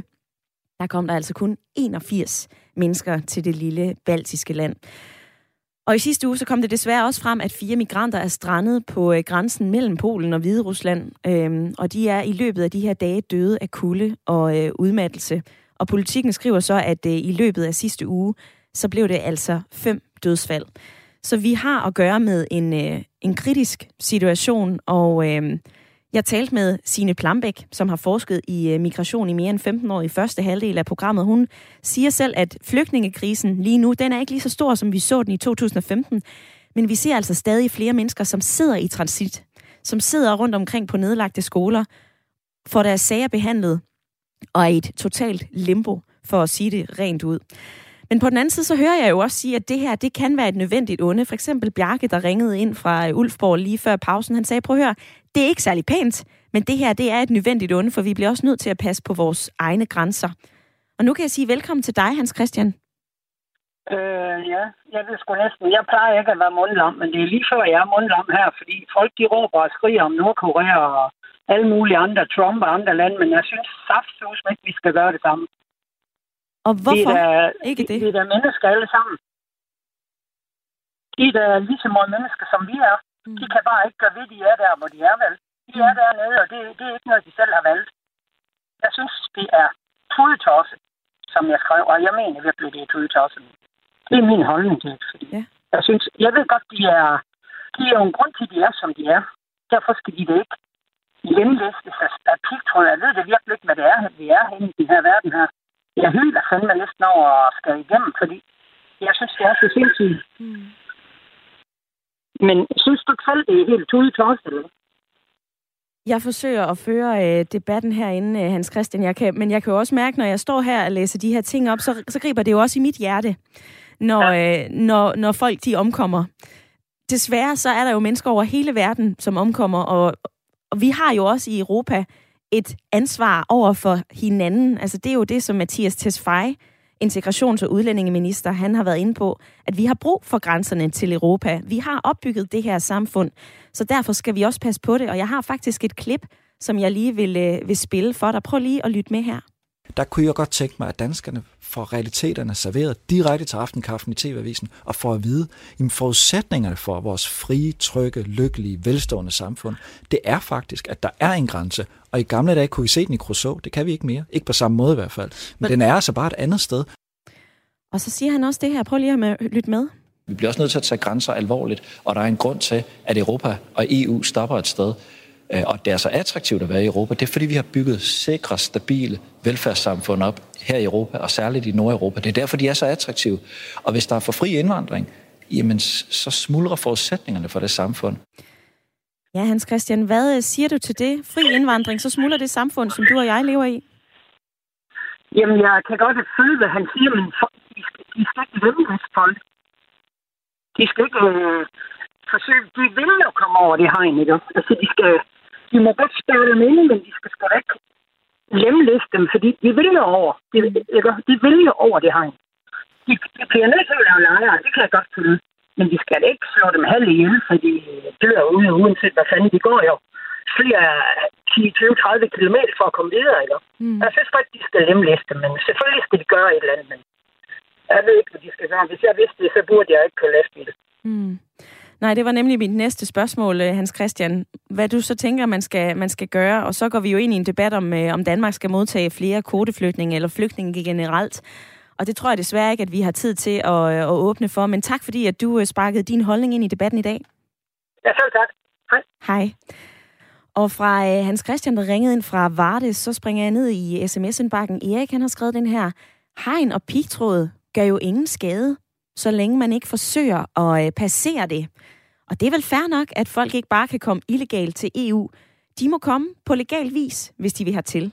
der kom der altså kun 81 mennesker til det lille baltiske land. Og i sidste uge så kom det desværre også frem, at fire migranter er strandet på øh, grænsen mellem Polen og Hviderusland, øhm, og de er i løbet af de her dage døde af kulde og øh, udmattelse. Og politikken skriver så, at øh, i løbet af sidste uge, så blev det altså fem dødsfald. Så vi har at gøre med en, øh, en kritisk situation, og øh, jeg talte med Sine Plambæk, som har forsket i øh, migration i mere end 15 år i første halvdel af programmet. Hun siger selv, at flygtningekrisen lige nu, den er ikke lige så stor, som vi så den i 2015, men vi ser altså stadig flere mennesker, som sidder i transit, som sidder rundt omkring på nedlagte skoler, får deres sager behandlet, og er i et totalt limbo, for at sige det rent ud. Men på den anden side, så hører jeg jo også sige, at det her, det kan være et nødvendigt onde. For eksempel Bjarke, der ringede ind fra øh, Ulfborg lige før pausen, han sagde, prøv at høre, det er ikke særlig pænt, men det her, det er et nødvendigt onde, for vi bliver også nødt til at passe på vores egne grænser. Og nu kan jeg sige velkommen til dig, Hans Christian. Øh, ja, jeg ved sgu næsten. Jeg plejer ikke at være mundlam, men det er lige før, jeg er mundlam her, fordi folk de råber og skriger om Nordkorea og alle mulige andre, Trump og andre lande, men jeg synes saftsus ikke, vi skal gøre det samme. Og hvorfor det er da, ikke det? Vi er da mennesker alle sammen. De er da lige så mange mennesker, som vi er. Mm. De kan bare ikke gøre ved, de er der, hvor de er valgt. De er mm. dernede, og det, det er ikke noget, de selv har valgt. Jeg synes, det er tudetosset, som jeg skrev, og jeg mener virkelig, det er tudetosset. Det er min holdning til det, fordi ja. jeg synes, jeg ved godt, de er, de er jo en grund til, at de er, som de er. Derfor skal de det ikke hjemlæstes af pigtråd. Jeg ved det virkelig ikke, hvad det er, vi er henne i den her verden her jeg hyler fandme næsten over at skal igennem, fordi jeg synes, det er så sindssygt. Mm. Men synes du ikke selv, det er helt tude eller? Jeg forsøger at føre øh, debatten herinde, øh, Hans Christian, jeg kan, men jeg kan jo også mærke, når jeg står her og læser de her ting op, så, så griber det jo også i mit hjerte, når, ja. øh, når, når folk de omkommer. Desværre så er der jo mennesker over hele verden, som omkommer, og, og vi har jo også i Europa et ansvar over for hinanden. Altså det er jo det, som Mathias Tesfaye, integrations- og udlændingeminister, han har været inde på, at vi har brug for grænserne til Europa. Vi har opbygget det her samfund, så derfor skal vi også passe på det. Og jeg har faktisk et klip, som jeg lige vil, øh, vil spille for dig. Prøv lige at lytte med her der kunne jeg godt tænke mig, at danskerne får realiteterne serveret direkte til aftenkaffen i TV-avisen, og får at vide, at forudsætningerne for vores frie, trygge, lykkelige, velstående samfund, det er faktisk, at der er en grænse. Og i gamle dage kunne I se den i Crusoe. Det kan vi ikke mere. Ikke på samme måde i hvert fald. Men, Men den er altså bare et andet sted. Og så siger han også det her. Prøv lige at lytte med. Vi bliver også nødt til at tage grænser alvorligt, og der er en grund til, at Europa og EU stopper et sted. Øh, og det er så attraktivt at være i Europa, det er fordi, vi har bygget sikre, stabile velfærdssamfund op her i Europa, og særligt i Nordeuropa. Det er derfor, de er så attraktive. Og hvis der er for fri indvandring, jamen så smuldrer forudsætningerne for det samfund. Ja, Hans Christian, hvad øh, siger du til det? Fri indvandring, så smuldrer det samfund, som du og jeg lever i? Jamen, jeg kan godt følge, hvad han siger, men de skal, de skal ikke lømme folk. De skal ikke øh, forsøge, de vil jo komme over det hegn, ikke? Altså, de skal, de må godt spørge dem ind, men de skal sgu da ikke lemlæse dem, fordi de vil jo over. De, ikke? de vil jo over det hegn. De, de bliver nødt til at lave lejre, det kan jeg godt følge. Men de skal ikke slå dem halv ihjel, for de dør ude, uanset hvad fanden de går jo. Flere 10, 20, 30 km for at komme videre, ikke? Mm. Jeg synes ikke, de skal lemlæse dem, men selvfølgelig skal de gøre et eller andet. Men jeg ved ikke, hvad de skal gøre. Hvis jeg vidste det, så burde jeg ikke køre lastbil. Mm. Nej, det var nemlig mit næste spørgsmål, øh, Hans Christian. Hvad du så tænker, man skal, man skal gøre, og så går vi jo ind i en debat om, øh, om Danmark skal modtage flere kvoteflygtninge eller flygtninge generelt. Og det tror jeg desværre ikke, at vi har tid til at, øh, at åbne for. Men tak fordi, at du sparkede din holdning ind i debatten i dag. Ja, selv tak. Hej. Hej. Og fra øh, Hans Christian, der ringede ind fra Vardes, så springer jeg ned i sms-indbakken. Erik, han har skrevet den her. Hegn og pigtråd gør jo ingen skade, så længe man ikke forsøger at øh, passere det. Og det er vel fair nok, at folk ikke bare kan komme illegalt til EU. De må komme på legal vis, hvis de vil hertil.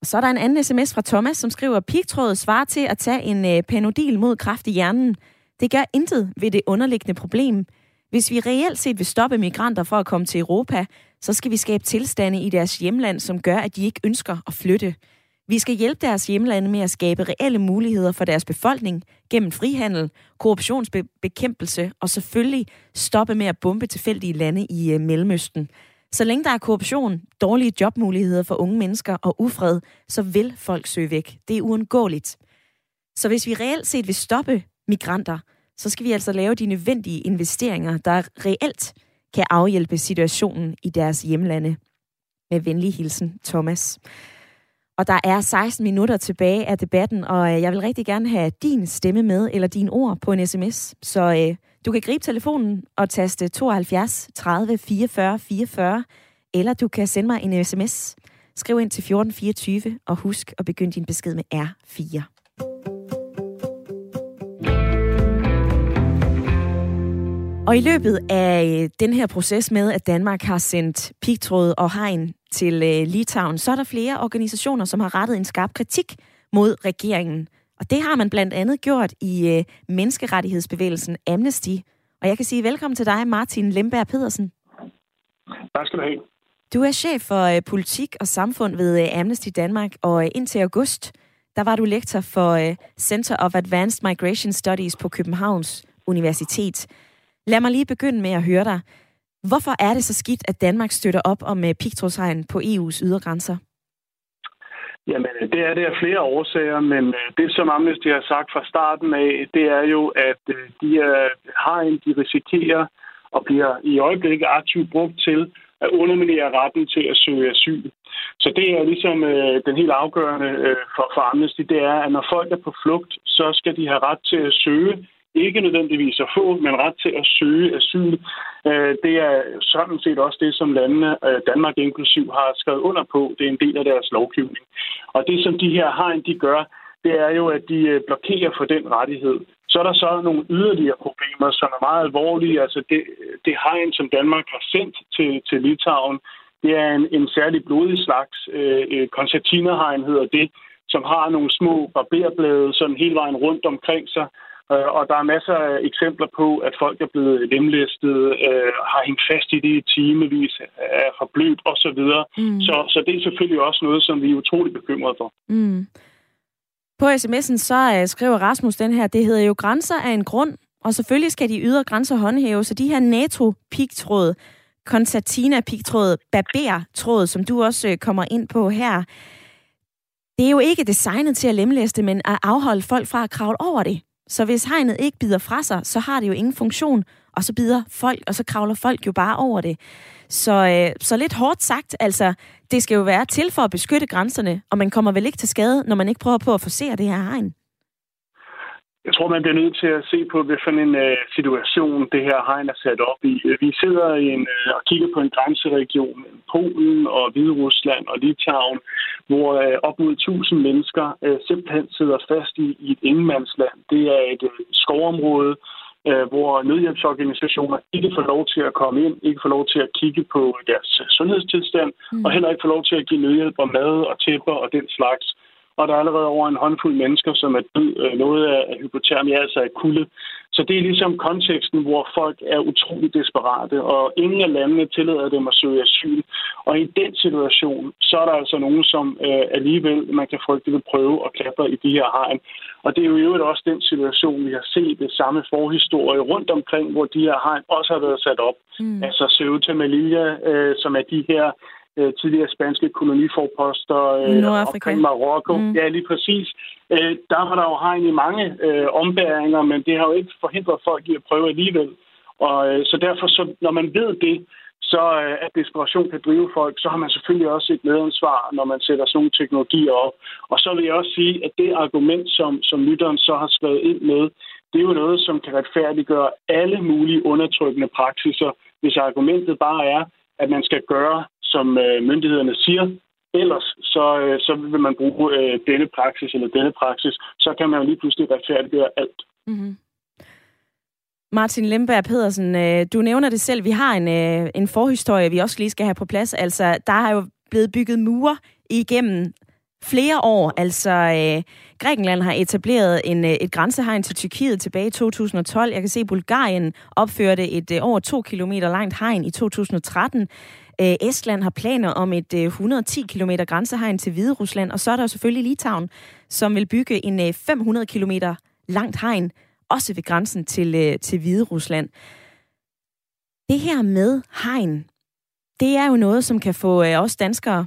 Og så er der en anden sms fra Thomas, som skriver, pigtrådet svarer til at tage en øh, panodil mod kraft i hjernen. Det gør intet ved det underliggende problem. Hvis vi reelt set vil stoppe migranter fra at komme til Europa, så skal vi skabe tilstande i deres hjemland, som gør, at de ikke ønsker at flytte. Vi skal hjælpe deres hjemlande med at skabe reelle muligheder for deres befolkning gennem frihandel, korruptionsbekæmpelse og selvfølgelig stoppe med at bombe tilfældige lande i øh, Mellemøsten. Så længe der er korruption, dårlige jobmuligheder for unge mennesker og ufred, så vil folk søge væk. Det er uundgåeligt. Så hvis vi reelt set vil stoppe migranter, så skal vi altså lave de nødvendige investeringer, der reelt kan afhjælpe situationen i deres hjemlande. Med venlig hilsen, Thomas. Og der er 16 minutter tilbage af debatten, og øh, jeg vil rigtig gerne have din stemme med, eller dine ord på en sms. Så øh, du kan gribe telefonen og taste 72 30 44 44, eller du kan sende mig en sms. Skriv ind til 1424, og husk at begynde din besked med R4. Og i løbet af øh, den her proces med, at Danmark har sendt pigtråd og hegn til øh, Litauen, så er der flere organisationer, som har rettet en skarp kritik mod regeringen. Og det har man blandt andet gjort i øh, menneskerettighedsbevægelsen Amnesty. Og jeg kan sige velkommen til dig, Martin Lemberg Pedersen. Tak skal du have. Du er chef for politik og samfund ved Amnesty Danmark, og indtil august, der var du lektor for Center of Advanced Migration Studies på Københavns Universitet. Lad mig lige begynde med at høre dig. Hvorfor er det så skidt, at Danmark støtter op om øh, pigtrådshegn på EU's ydergrænser? Jamen, det er det af flere årsager, men øh, det, som Amnesty har sagt fra starten af, det er jo, at øh, de har en, de risikerer og bliver i øjeblikket aktivt brugt til at underminere retten til at søge asyl. Så det er ligesom øh, den helt afgørende øh, for, for Amnesty, det er, at når folk er på flugt, så skal de have ret til at søge ikke nødvendigvis at få, men ret til at søge asyl. Øh, det er sådan set også det, som landene, øh, Danmark inklusiv, har skrevet under på. Det er en del af deres lovgivning. Og det, som de her hegn, de gør, det er jo, at de øh, blokerer for den rettighed. Så er der så nogle yderligere problemer, som er meget alvorlige. Altså det, det hegn, som Danmark har sendt til, til Litauen, det er en, en særlig blodig slags. Øh, koncertinerhegn hedder det, som har nogle små barberblade sådan hele vejen rundt omkring sig, og der er masser af eksempler på, at folk er blevet lemlæstet, øh, har hængt fast i det i timevis, er for blødt osv. Mm. Så, så det er selvfølgelig også noget, som vi er utroligt bekymrede for. Mm. På sms'en så uh, skriver Rasmus den her, det hedder jo grænser af en grund, og selvfølgelig skal de ydre grænser håndhæves, så de her NATO-pigtråd, Concertina-pigtråd, Barber-tråd, som du også uh, kommer ind på her, det er jo ikke designet til at lemlæste, men at afholde folk fra at kravle over det. Så hvis hegnet ikke bider fra sig, så har det jo ingen funktion, og så bider folk, og så kravler folk jo bare over det. Så, øh, så lidt hårdt sagt, altså, det skal jo være til for at beskytte grænserne, og man kommer vel ikke til skade, når man ikke prøver på at forsere det her hegn. Jeg tror, man bliver nødt til at se på, hvilken en uh, situation det her hegn er sat op i. Vi sidder i en, uh, og kigger på en grænseregion, Polen og Hvide Rusland og Litauen, hvor uh, op mod 1000 mennesker uh, simpelthen sidder fast i, i et ingenmandsland. Det er et uh, skovområde, hvor nødhjælpsorganisationer ikke får lov til at komme ind, ikke får lov til at kigge på deres sundhedstilstand, mm. og heller ikke får lov til at give nødhjælp og mad og tæpper og den slags og der er allerede over en håndfuld mennesker, som er død øh, noget af hypotermia, altså af kulde. Så det er ligesom konteksten, hvor folk er utroligt desperate, og ingen af landene tillader dem at søge asyl. Og i den situation, så er der altså nogen, som øh, alligevel, man kan frygte, vil prøve at klatre i de her hegn. Og det er jo i øvrigt også den situation, vi har set det samme forhistorie rundt omkring, hvor de her hegn også har været sat op. Mm. Altså Ceuta Melilla, øh, som er de her øh, tidligere spanske koloniforposter øh, omkring Marokko. Mm. Ja, lige præcis. Øh, der var der jo hegn i mange øh, ombæringer, men det har jo ikke forhindret folk i at prøve alligevel. Og øh, så derfor, så, når man ved det, så øh, at desperation kan drive folk, så har man selvfølgelig også et medansvar, når man sætter sådan nogle teknologier op. Og så vil jeg også sige, at det argument, som, som lytteren så har skrevet ind med, det er jo noget, som kan retfærdiggøre alle mulige undertrykkende praksiser, hvis argumentet bare er, at man skal gøre som øh, myndighederne siger. Ellers så, øh, så vil man bruge øh, denne praksis eller denne praksis. Så kan man jo lige pludselig retfærdiggøre alt. Mm-hmm. Martin Lemberg Pedersen, øh, du nævner det selv. Vi har en, øh, en forhistorie, vi også lige skal have på plads. Altså, der har jo blevet bygget mure igennem flere år. Altså, øh, Grækenland har etableret en, øh, et grænsehegn til Tyrkiet tilbage i 2012. Jeg kan se, at Bulgarien opførte et øh, over to kilometer langt hegn i 2013. Øh, Estland har planer om et øh, 110 km grænsehegn til Hvide Rusland, og så er der selvfølgelig Litauen, som vil bygge en øh, 500 km langt hegn, også ved grænsen til, øh, til Hvide Rusland. Det her med hegn, det er jo noget, som kan få øh, os danskere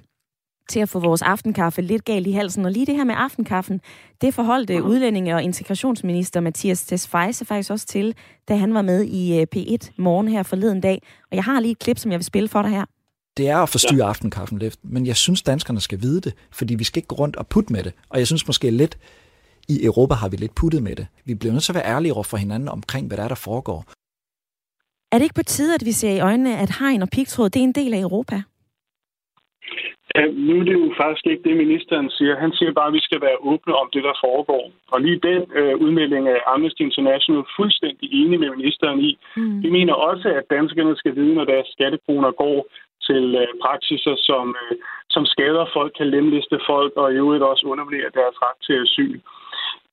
til at få vores aftenkaffe lidt galt i halsen. Og lige det her med aftenkaffen, det forholdte mhm. udlændinge- og integrationsminister Mathias Tesfaye faktisk også til, da han var med i øh, P1 morgen her forleden dag. Og jeg har lige et klip, som jeg vil spille for dig her. Det er at forstyrre ja. aftenkaffen lidt, men jeg synes, danskerne skal vide det, fordi vi skal ikke gå rundt og putte med det. Og jeg synes måske lidt, i Europa har vi lidt puttet med det. Vi bliver nødt til at være ærlige over for hinanden omkring, hvad der er, der foregår. Er det ikke på tide, at vi ser i øjnene, at hegn og pigtråd, det er en del af Europa? Ja, nu er det jo faktisk ikke det, ministeren siger. Han siger bare, at vi skal være åbne om det, der foregår. Og lige den øh, udmelding af Amnesty International fuldstændig enig med ministeren i. Mm. Vi mener også, at danskerne skal vide, når deres skattekroner går til øh, praksiser, som, øh, som skader folk, kan lemliste folk og i øvrigt også underminere deres ret til asyl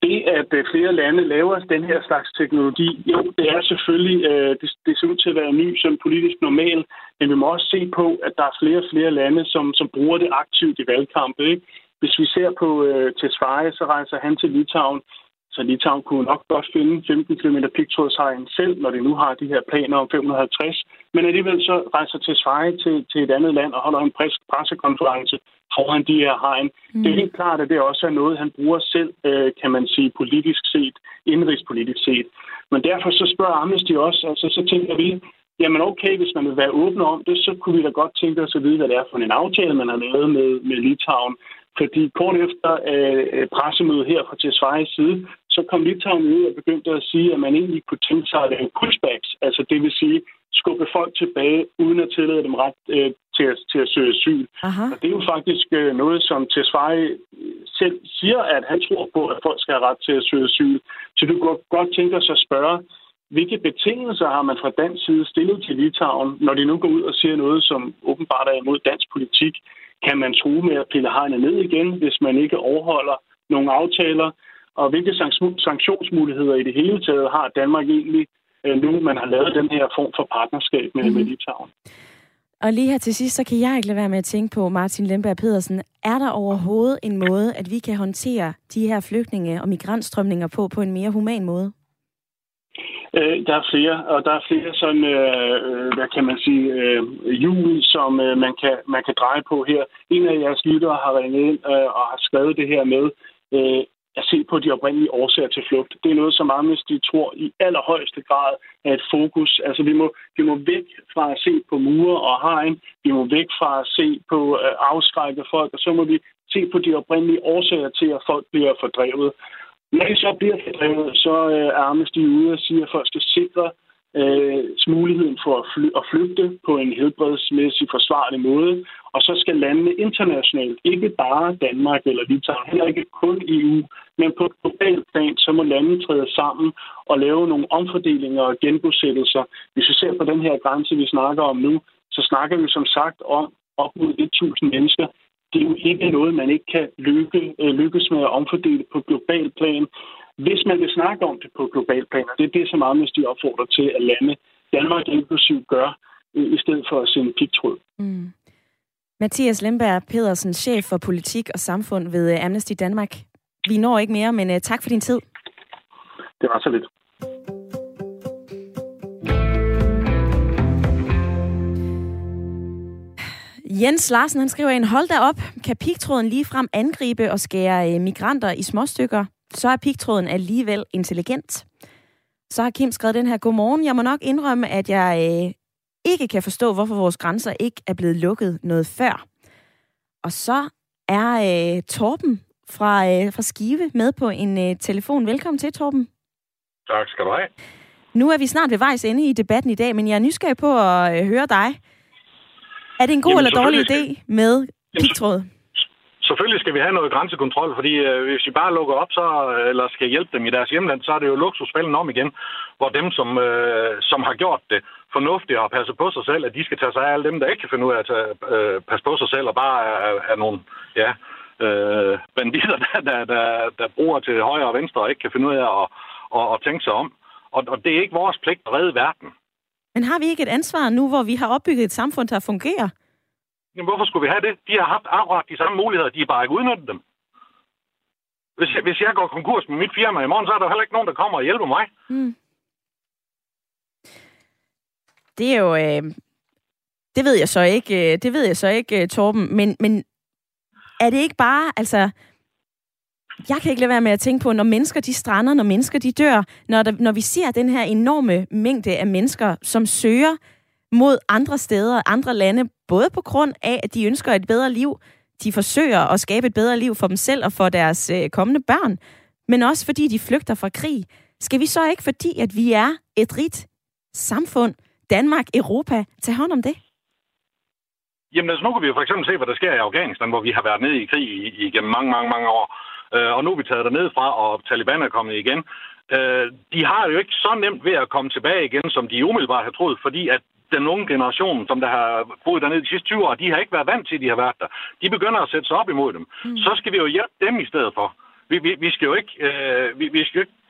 det, at øh, flere lande laver den her slags teknologi, jo, det er selvfølgelig, øh, det, det ser ud til at være ny som politisk normal, men vi må også se på, at der er flere og flere lande, som, som bruger det aktivt i valgkampe. Ikke? Hvis vi ser på øh, Tesfaye, så rejser han til Litauen så Litauen kunne nok godt finde 15 km pigtrådshegn selv, når de nu har de her planer om 550. Men alligevel så rejser til Sverige til, til et andet land og holder en pres, pressekonference foran de her hegn. Mm. Det er helt klart, at det også er noget, han bruger selv, øh, kan man sige, politisk set, indrigspolitisk set. Men derfor så spørger Amnesty også, altså så tænker vi, jamen okay, hvis man vil være åbne om det, så kunne vi da godt tænke os at vide, hvad det er for en aftale, man har lavet med, med Litauen. Fordi kort efter øh, pressemødet her fra Tesfayes side, så kom Litauen ud og begyndte at sige, at man egentlig kunne tænke sig at lave pushbacks, altså det vil sige skubbe folk tilbage, uden at tillade dem ret øh, til, at, til at søge asyl. Aha. Og det er jo faktisk øh, noget, som Tesfaye selv siger, at han tror på, at folk skal have ret til at søge asyl. Så du kunne godt tænke os at spørge, hvilke betingelser har man fra dansk side stillet til Litauen, når de nu går ud og siger noget, som åbenbart er imod dansk politik? Kan man true med at pille hegnet ned igen, hvis man ikke overholder nogle aftaler? Og hvilke sanktionsmuligheder i det hele taget har Danmark egentlig, øh, nu man har lavet den her form for partnerskab med, mm-hmm. med Litauen? Og lige her til sidst, så kan jeg ikke lade være med at tænke på, Martin Lemberg Pedersen, er der overhovedet en måde, at vi kan håndtere de her flygtninge og migrantstrømninger på, på en mere human måde? Øh, der er flere, og der er flere sådan, øh, øh, hvad kan man sige, øh, hjul, som øh, man, kan, man kan dreje på her. En af jeres lyttere har ringet ind øh, og har skrevet det her med øh, at se på de oprindelige årsager til flugt. Det er noget, som Amnesty tror i allerhøjeste grad er et fokus. Altså vi må, vi må væk fra at se på mure og hegn, vi må væk fra at se på øh, afskrække folk, og så må vi se på de oprindelige årsager til, at folk bliver fordrevet. Når de så bliver fordrevet, så øh, er Amnesty ude og siger, at folk skal sikre øh, muligheden for at, fly, at flygte på en helbredsmæssig forsvarlig måde. Og så skal landene internationalt, ikke bare Danmark eller Litauen, heller ikke kun EU, men på global plan, så må landene træde sammen og lave nogle omfordelinger og genbosættelser. Hvis vi ser på den her grænse, vi snakker om nu, så snakker vi som sagt om op mod 1.000 mennesker, det er jo ikke noget, man ikke kan lykke, øh, lykkes med at omfordele på global plan. Hvis man vil snakke om det på global plan, og det er det, som Amnesty opfordrer til, at lande Danmark inklusiv gør, øh, i stedet for at sende pigtråd. Mm. Mathias Lemberg Pedersen, chef for politik og samfund ved øh, Amnesty Danmark. Vi når ikke mere, men uh, tak for din tid. Det var så lidt. Jens Larsen han skriver ind, hold da op, kan pigtråden lige frem angribe og skære øh, migranter i småstykker? Så er pigtråden alligevel intelligent. Så har Kim skrevet den her, godmorgen, jeg må nok indrømme, at jeg øh, ikke kan forstå, hvorfor vores grænser ikke er blevet lukket noget før. Og så er øh, Torben fra, øh, fra Skive med på en øh, telefon. Velkommen til, Torben. Tak skal du have. Nu er vi snart ved vejs ende i debatten i dag, men jeg er nysgerrig på at øh, høre dig. Er det en god Jamen, eller dårlig idé med pigtråd? Selvfølgelig skal vi have noget grænsekontrol, fordi øh, hvis vi bare lukker op, så, øh, eller skal hjælpe dem i deres hjemland, så er det jo luksusfælden om igen, hvor dem, som, øh, som har gjort det fornuftigt og passer på sig selv, at de skal tage sig af alle dem, der ikke kan finde ud af at tage, øh, passe på sig selv, og bare er, er nogle ja, øh, banditter, *laughs* der, der, der, der bruger til højre og venstre og ikke kan finde ud af at, at, at tænke sig om. Og, og det er ikke vores pligt at redde verden. Men har vi ikke et ansvar nu, hvor vi har opbygget et samfund, der fungerer? Jamen, hvorfor skulle vi have det? De har haft akkurat de samme muligheder, de har bare ikke udnyttet dem. Hvis jeg, hvis jeg går konkurs med mit firma i morgen, så er der heller ikke nogen, der kommer og hjælper mig. Mm. Det er jo... Øh, det ved jeg så ikke, øh, det ved jeg så ikke, øh, Torben, men, men er det ikke bare, altså, jeg kan ikke lade være med at tænke på, når mennesker de strander, når mennesker de dør, når, der, når vi ser den her enorme mængde af mennesker, som søger mod andre steder, andre lande, både på grund af, at de ønsker et bedre liv, de forsøger at skabe et bedre liv for dem selv og for deres øh, kommende børn, men også fordi de flygter fra krig. Skal vi så ikke, fordi at vi er et rigt samfund, Danmark, Europa, tage hånd om det? Jamen altså, nu kan vi jo for eksempel se, hvad der sker i Afghanistan, hvor vi har været nede i krig igennem mange, mange, mange år. Øh, og nu er vi taget derned fra, og Taliban er kommet igen. Øh, de har jo ikke så nemt ved at komme tilbage igen, som de umiddelbart har troet, fordi at den unge generation, som der har boet dernede de sidste 20 år, de har ikke været vant til, at de har været der. De begynder at sætte sig op imod dem. Mm. Så skal vi jo hjælpe dem i stedet for. Vi, vi, vi skal jo ikke, øh, vi, vi skal jo ikke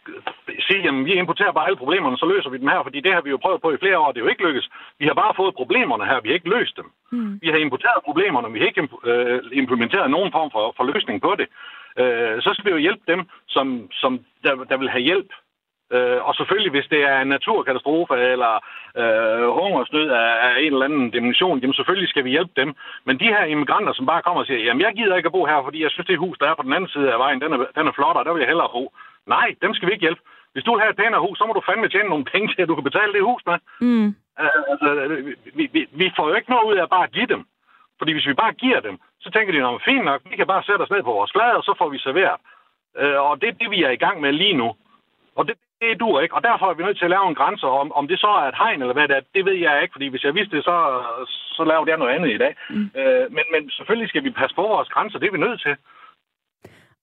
sige, at vi importerer bare alle problemerne, så løser vi dem her, fordi det har vi jo prøvet på i flere år, det er jo ikke lykkes. Vi har bare fået problemerne her, vi har ikke løst dem. Mm. Vi har importeret problemerne, vi har ikke øh, implementeret nogen form for, for løsning på det. Øh, så skal vi jo hjælpe dem, som, som der, der vil have hjælp. Øh, og selvfølgelig, hvis det er en naturkatastrofe eller øh, hungersnød af, af en eller anden dimension, jamen selvfølgelig skal vi hjælpe dem. Men de her immigranter, som bare kommer og siger, jamen jeg gider ikke at bo her, fordi jeg synes, det hus, der er på den anden side af vejen, den er, den er flot, og der vil jeg hellere bo. Nej, dem skal vi ikke hjælpe. Hvis du vil have et pænere hus, så må du fandme tjene nogle penge til, at du kan betale det hus med. Mm. Øh, altså, vi, vi, vi får jo ikke noget ud af at bare give dem. Fordi hvis vi bare giver dem, så tænker de, at fint nok, vi kan bare sætte os ned på vores flade, og så får vi serveret. Øh, og det er det, vi er i gang med lige nu. Og det, det dur ikke, og derfor er vi nødt til at lave en grænse. Om, om det så er et hegn eller hvad det er, det ved jeg ikke, fordi hvis jeg vidste det, så, så laver jeg noget andet i dag. Mm. Øh, men, men selvfølgelig skal vi passe på vores grænser, det er vi nødt til.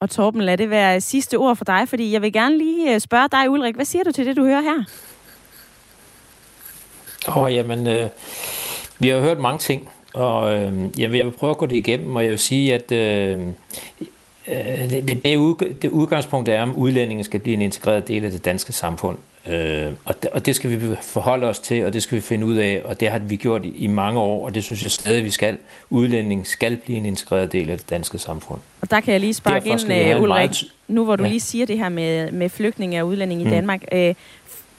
Og Torben, lad det være sidste ord for dig, fordi jeg vil gerne lige øh, spørge dig, Ulrik, hvad siger du til det, du hører her? Åh, oh, jamen, øh, vi har hørt mange ting, og øh, jeg, vil, jeg vil prøve at gå det igennem, og jeg vil sige, at øh, øh det, det, det udgangspunkt er, at udlændingen skal blive en integreret del af det danske samfund. Øh, og, det, og det skal vi forholde os til, og det skal vi finde ud af, og det har vi gjort i, i mange år, og det synes jeg stadig, vi skal. Udlænding skal blive en integreret del af det danske samfund. Og der kan jeg lige sparke ind, uh, Ulrik, meget... nu hvor du ja. lige siger det her med, med flygtninge og udlændinge mm. i Danmark. Uh,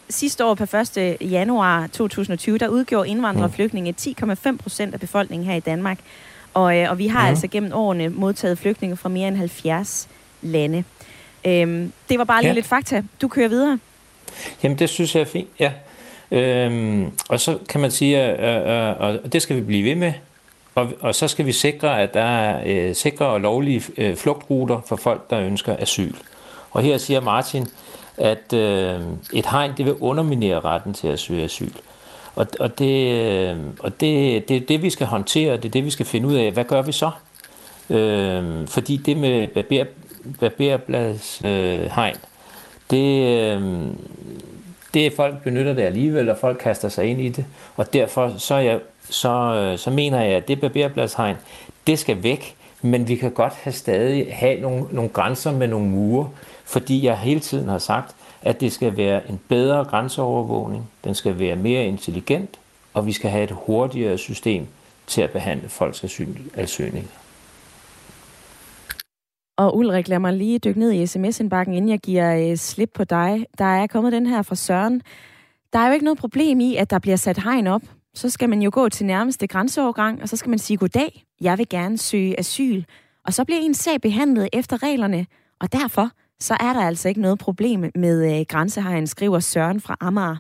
sidste år på 1. januar 2020, der udgjorde indvandrere og mm. flygtninge 10,5 procent af befolkningen her i Danmark. Og, uh, og vi har mm. altså gennem årene modtaget flygtninge fra mere end 70 lande. Uh, det var bare lige ja. lidt fakta. Du kører videre. Jamen, det synes jeg er fint, ja. Øhm, og så kan man sige, at øh, øh, det skal vi blive ved med. Og, og så skal vi sikre, at der er øh, sikre og lovlige øh, flugtruter for folk, der ønsker asyl. Og her siger Martin, at øh, et hegn det vil underminere retten til at søge asyl. Og, og, det, øh, og det, det er det, vi skal håndtere, det er det, vi skal finde ud af. Hvad gør vi så? Øh, fordi det med barber, øh, hegn, det, øh, det er folk benytter det alligevel, og folk kaster sig ind i det. Og derfor så, jeg, så, øh, så mener jeg, at det barberbladshegn, det skal væk, men vi kan godt have stadig have nogle, nogle grænser med nogle mure, fordi jeg hele tiden har sagt, at det skal være en bedre grænseovervågning, den skal være mere intelligent, og vi skal have et hurtigere system til at behandle folks asylsøgninger. Og Ulrik, lad mig lige dykke ned i sms-indbakken, inden jeg giver øh, slip på dig. Der er kommet den her fra Søren. Der er jo ikke noget problem i, at der bliver sat hegn op. Så skal man jo gå til nærmeste grænseovergang, og så skal man sige, goddag, jeg vil gerne søge asyl. Og så bliver en sag behandlet efter reglerne, og derfor så er der altså ikke noget problem med øh, grænsehegn, skriver Søren fra Amager.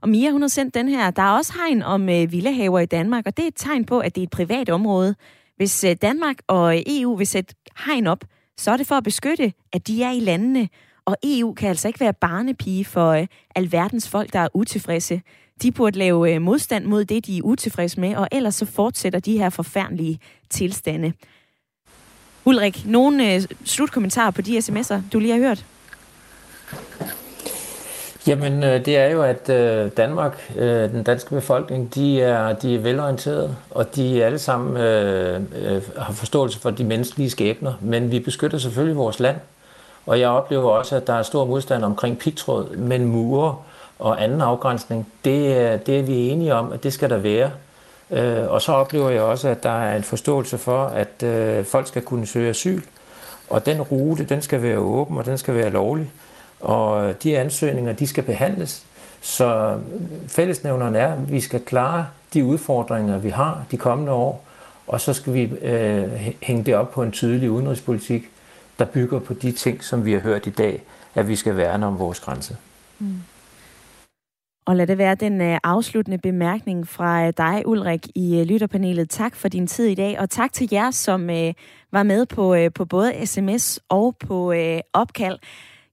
Og Mia, hun har sendt den her. Der er også hegn om øh, villahaver i Danmark, og det er et tegn på, at det er et privat område. Hvis øh, Danmark og øh, EU vil sætte hegn op, så er det for at beskytte, at de er i landene. Og EU kan altså ikke være barnepige for øh, alverdens folk, der er utilfredse. De burde lave øh, modstand mod det, de er utilfredse med, og ellers så fortsætter de her forfærdelige tilstande. Ulrik, nogen øh, slutkommentarer på de sms'er, du lige har hørt? Jamen, øh, det er jo, at øh, Danmark, øh, den danske befolkning, de er, de er velorienterede, og de alle sammen øh, øh, har forståelse for de menneskelige skæbner, men vi beskytter selvfølgelig vores land. Og jeg oplever også, at der er stor modstand omkring pigtråd, men mure og anden afgrænsning, det, det er vi enige om, at det skal der være. Øh, og så oplever jeg også, at der er en forståelse for, at øh, folk skal kunne søge asyl, og den rute, den skal være åben, og den skal være lovlig. Og de ansøgninger, de skal behandles. Så fællesnævneren er, at vi skal klare de udfordringer, vi har de kommende år, og så skal vi øh, hænge det op på en tydelig udenrigspolitik, der bygger på de ting, som vi har hørt i dag, at vi skal værne om vores grænse. Mm. Og lad det være den øh, afsluttende bemærkning fra øh, dig, Ulrik, i øh, lytterpanelet. Tak for din tid i dag, og tak til jer, som var med på, på både sms og på opkald.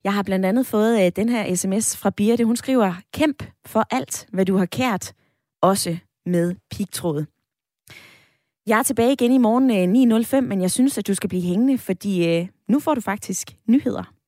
Jeg har blandt andet fået den her sms fra Birte. Hun skriver, kæmp for alt, hvad du har kært, også med pigtråd. Jeg er tilbage igen i morgen 9.05, men jeg synes, at du skal blive hængende, fordi nu får du faktisk nyheder.